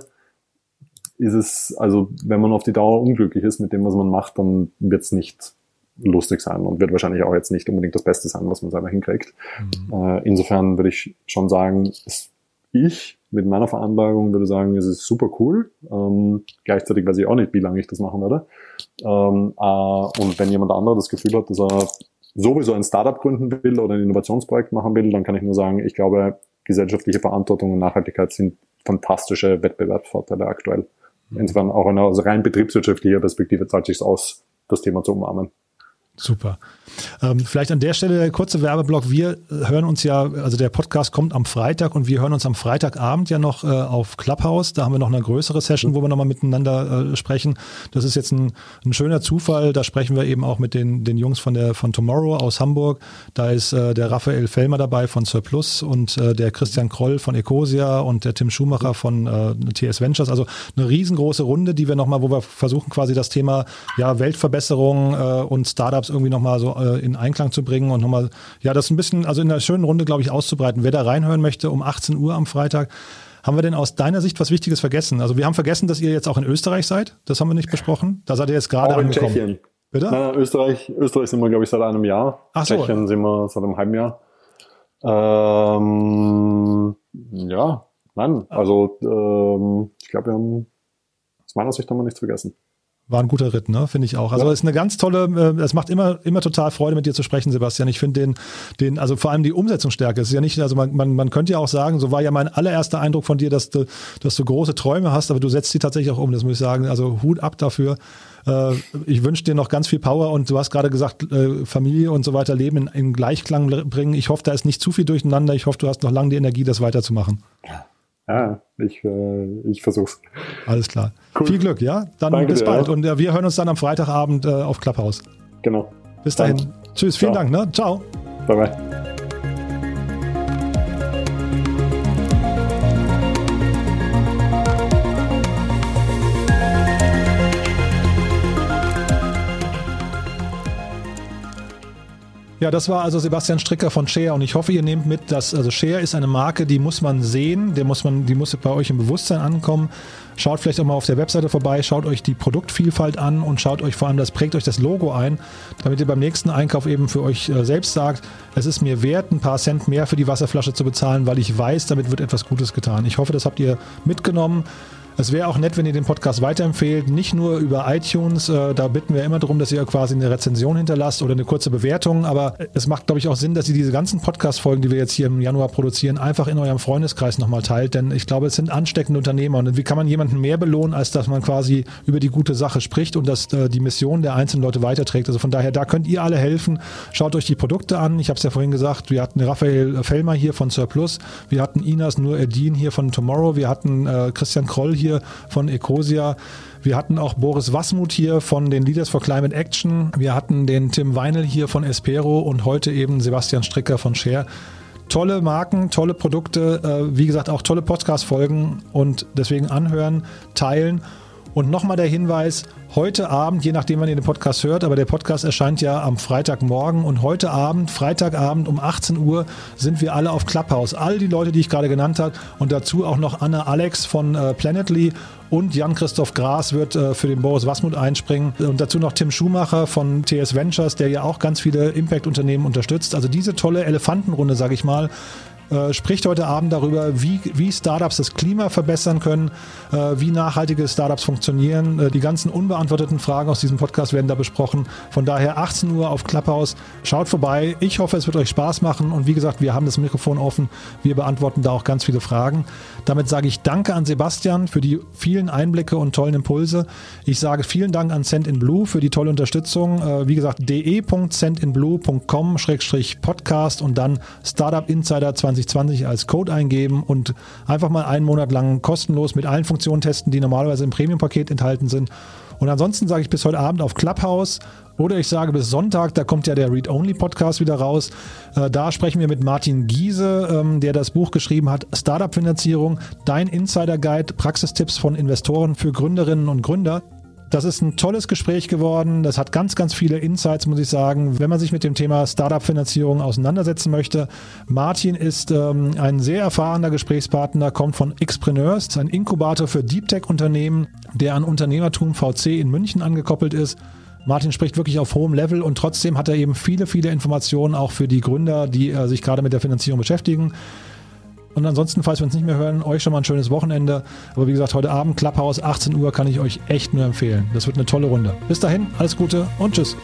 ist es, also wenn man auf die Dauer unglücklich ist mit dem, was man macht, dann wird es nicht lustig sein und wird wahrscheinlich auch jetzt nicht unbedingt das Beste sein, was man selber hinkriegt. Mhm. Äh, insofern würde ich schon sagen, ich mit meiner Veranlagung würde sagen, es ist super cool. Ähm, gleichzeitig weiß ich auch nicht, wie lange ich das machen werde. Ähm, äh, und wenn jemand anderer das Gefühl hat, dass er sowieso ein Startup gründen will oder ein Innovationsprojekt machen will, dann kann ich nur sagen, ich glaube, gesellschaftliche Verantwortung und Nachhaltigkeit sind fantastische Wettbewerbsvorteile aktuell. Insofern auch aus rein betriebswirtschaftlicher Perspektive zahlt sich aus, das Thema zu umarmen. Super. Ähm, vielleicht an der Stelle der kurze Werbeblock. Wir hören uns ja, also der Podcast kommt am Freitag und wir hören uns am Freitagabend ja noch äh, auf Clubhouse. Da haben wir noch eine größere Session, wo wir nochmal miteinander äh, sprechen. Das ist jetzt ein, ein, schöner Zufall. Da sprechen wir eben auch mit den, den Jungs von der von Tomorrow aus Hamburg. Da ist äh, der Raphael Fellmer dabei von Surplus und äh, der Christian Kroll von Ecosia und der Tim Schumacher von äh, TS Ventures. Also eine riesengroße Runde, die wir nochmal, wo wir versuchen quasi das Thema ja, Weltverbesserung äh, und Startups irgendwie nochmal so äh, in Einklang zu bringen und nochmal, ja, das ein bisschen, also in einer schönen Runde, glaube ich, auszubreiten. Wer da reinhören möchte, um 18 Uhr am Freitag, haben wir denn aus deiner Sicht was Wichtiges vergessen? Also wir haben vergessen, dass ihr jetzt auch in Österreich seid. Das haben wir nicht besprochen. Da seid ihr jetzt gerade angekommen. Tschechien. Bitte? Nein, nein, Österreich, Österreich sind wir, glaube ich, seit einem Jahr. Ach so. Tschechien sind wir seit einem halben Jahr. Ähm, ja, nein, also ähm, ich glaube, wir haben aus meiner Sicht haben wir nichts vergessen. War ein guter Ritt, ne? Finde ich auch. Also ja. ist eine ganz tolle, äh, es macht immer, immer total Freude, mit dir zu sprechen, Sebastian. Ich finde den, den, also vor allem die Umsetzungsstärke. Es ist ja nicht, also man, man, man könnte ja auch sagen, so war ja mein allererster Eindruck von dir, dass du, dass du große Träume hast, aber du setzt sie tatsächlich auch um, das muss ich sagen. Also Hut ab dafür. Äh, ich wünsche dir noch ganz viel Power und du hast gerade gesagt, äh, Familie und so weiter Leben in, in Gleichklang bringen. Ich hoffe, da ist nicht zu viel durcheinander. Ich hoffe, du hast noch lange die Energie, das weiterzumachen. Ja. Ja, ich, äh, ich versuch's. Alles klar. Cool. Viel Glück, ja? Dann Danke bis dir, bald. Ja. Und äh, wir hören uns dann am Freitagabend äh, auf Clubhouse. Genau. Bis dahin. Dann. Tschüss, vielen Ciao. Dank. Ne? Ciao. Bye bye. Ja, das war also Sebastian Stricker von Share und ich hoffe, ihr nehmt mit, dass also Share ist eine Marke, die muss man sehen, der muss man, die muss bei euch im Bewusstsein ankommen. Schaut vielleicht auch mal auf der Webseite vorbei, schaut euch die Produktvielfalt an und schaut euch vor allem das prägt euch das Logo ein, damit ihr beim nächsten Einkauf eben für euch äh, selbst sagt, es ist mir wert, ein paar Cent mehr für die Wasserflasche zu bezahlen, weil ich weiß, damit wird etwas Gutes getan. Ich hoffe, das habt ihr mitgenommen. Es wäre auch nett, wenn ihr den Podcast weiterempfehlt, nicht nur über iTunes. Äh, da bitten wir immer darum, dass ihr quasi eine Rezension hinterlasst oder eine kurze Bewertung. Aber es macht, glaube ich, auch Sinn, dass ihr diese ganzen Podcast-Folgen, die wir jetzt hier im Januar produzieren, einfach in eurem Freundeskreis nochmal teilt. Denn ich glaube, es sind ansteckende Unternehmer. Und wie kann man jemanden mehr belohnen, als dass man quasi über die gute Sache spricht und dass äh, die Mission der einzelnen Leute weiterträgt? Also von daher, da könnt ihr alle helfen. Schaut euch die Produkte an. Ich habe es ja vorhin gesagt, wir hatten Raphael Fellmer hier von Surplus. Wir hatten Inas Nur Erdin hier von Tomorrow. Wir hatten äh, Christian Kroll hier hier von Ecosia. Wir hatten auch Boris Wasmuth hier von den Leaders for Climate Action. Wir hatten den Tim Weinel hier von Espero und heute eben Sebastian Stricker von Share. Tolle Marken, tolle Produkte, äh, wie gesagt auch tolle Podcast-Folgen und deswegen anhören, teilen Und nochmal der Hinweis, heute Abend, je nachdem, wann ihr den Podcast hört, aber der Podcast erscheint ja am Freitagmorgen und heute Abend, Freitagabend um 18 Uhr sind wir alle auf Clubhouse. All die Leute, die ich gerade genannt habe und dazu auch noch Anna Alex von äh, Planetly und Jan-Christoph Gras wird äh, für den Boris Wasmut einspringen und dazu noch Tim Schumacher von TS Ventures, der ja auch ganz viele Impact-Unternehmen unterstützt. Also diese tolle Elefantenrunde, sage ich mal, äh, spricht heute Abend darüber, wie, wie Startups das Klima verbessern können, äh, wie nachhaltige Startups funktionieren. Äh, die ganzen unbeantworteten Fragen aus diesem Podcast werden da besprochen. Von daher 18 Uhr auf Clubhouse. Schaut vorbei. Ich hoffe, es wird euch Spaß machen. Und wie gesagt, wir haben das Mikrofon offen. Wir beantworten da auch ganz viele Fragen. Damit sage ich Danke an Sebastian für die vielen Einblicke und tollen Impulse. Ich sage vielen Dank an Send in Blue für die tolle Unterstützung. Äh, wie gesagt, de.sendinblue.com-podcast und dann Startup Insider 2020 als Code eingeben und einfach mal einen Monat lang kostenlos mit allen Funktionen testen, die normalerweise im Premium-Paket enthalten sind. Und ansonsten sage ich bis heute Abend auf Clubhouse oder ich sage bis Sonntag, da kommt ja der Read-Only-Podcast wieder raus. Äh, da sprechen wir mit Martin Giese, ähm, der das Buch geschrieben hat, Startup-Finanzierung, dein Insider-Guide, Praxistipps von Investoren für Gründerinnen und Gründer. Das ist ein tolles Gespräch geworden. Das hat ganz, ganz viele Insights, muss ich sagen, wenn man sich mit dem Thema Startup-Finanzierung auseinandersetzen möchte. Martin ist ähm, ein sehr erfahrener Gesprächspartner, kommt von Xpreneurs, ein Inkubator für Deep Tech-Unternehmen, der an Unternehmertum VC in München angekoppelt ist. Martin spricht wirklich auf hohem Level und trotzdem hat er eben viele, viele Informationen auch für die Gründer, die äh, sich gerade mit der Finanzierung beschäftigen. Und ansonsten, falls wir uns nicht mehr hören, euch schon mal ein schönes Wochenende. Aber wie gesagt, heute Abend Clubhouse, 18 Uhr, kann ich euch echt nur empfehlen. Das wird eine tolle Runde. Bis dahin, alles Gute und tschüss.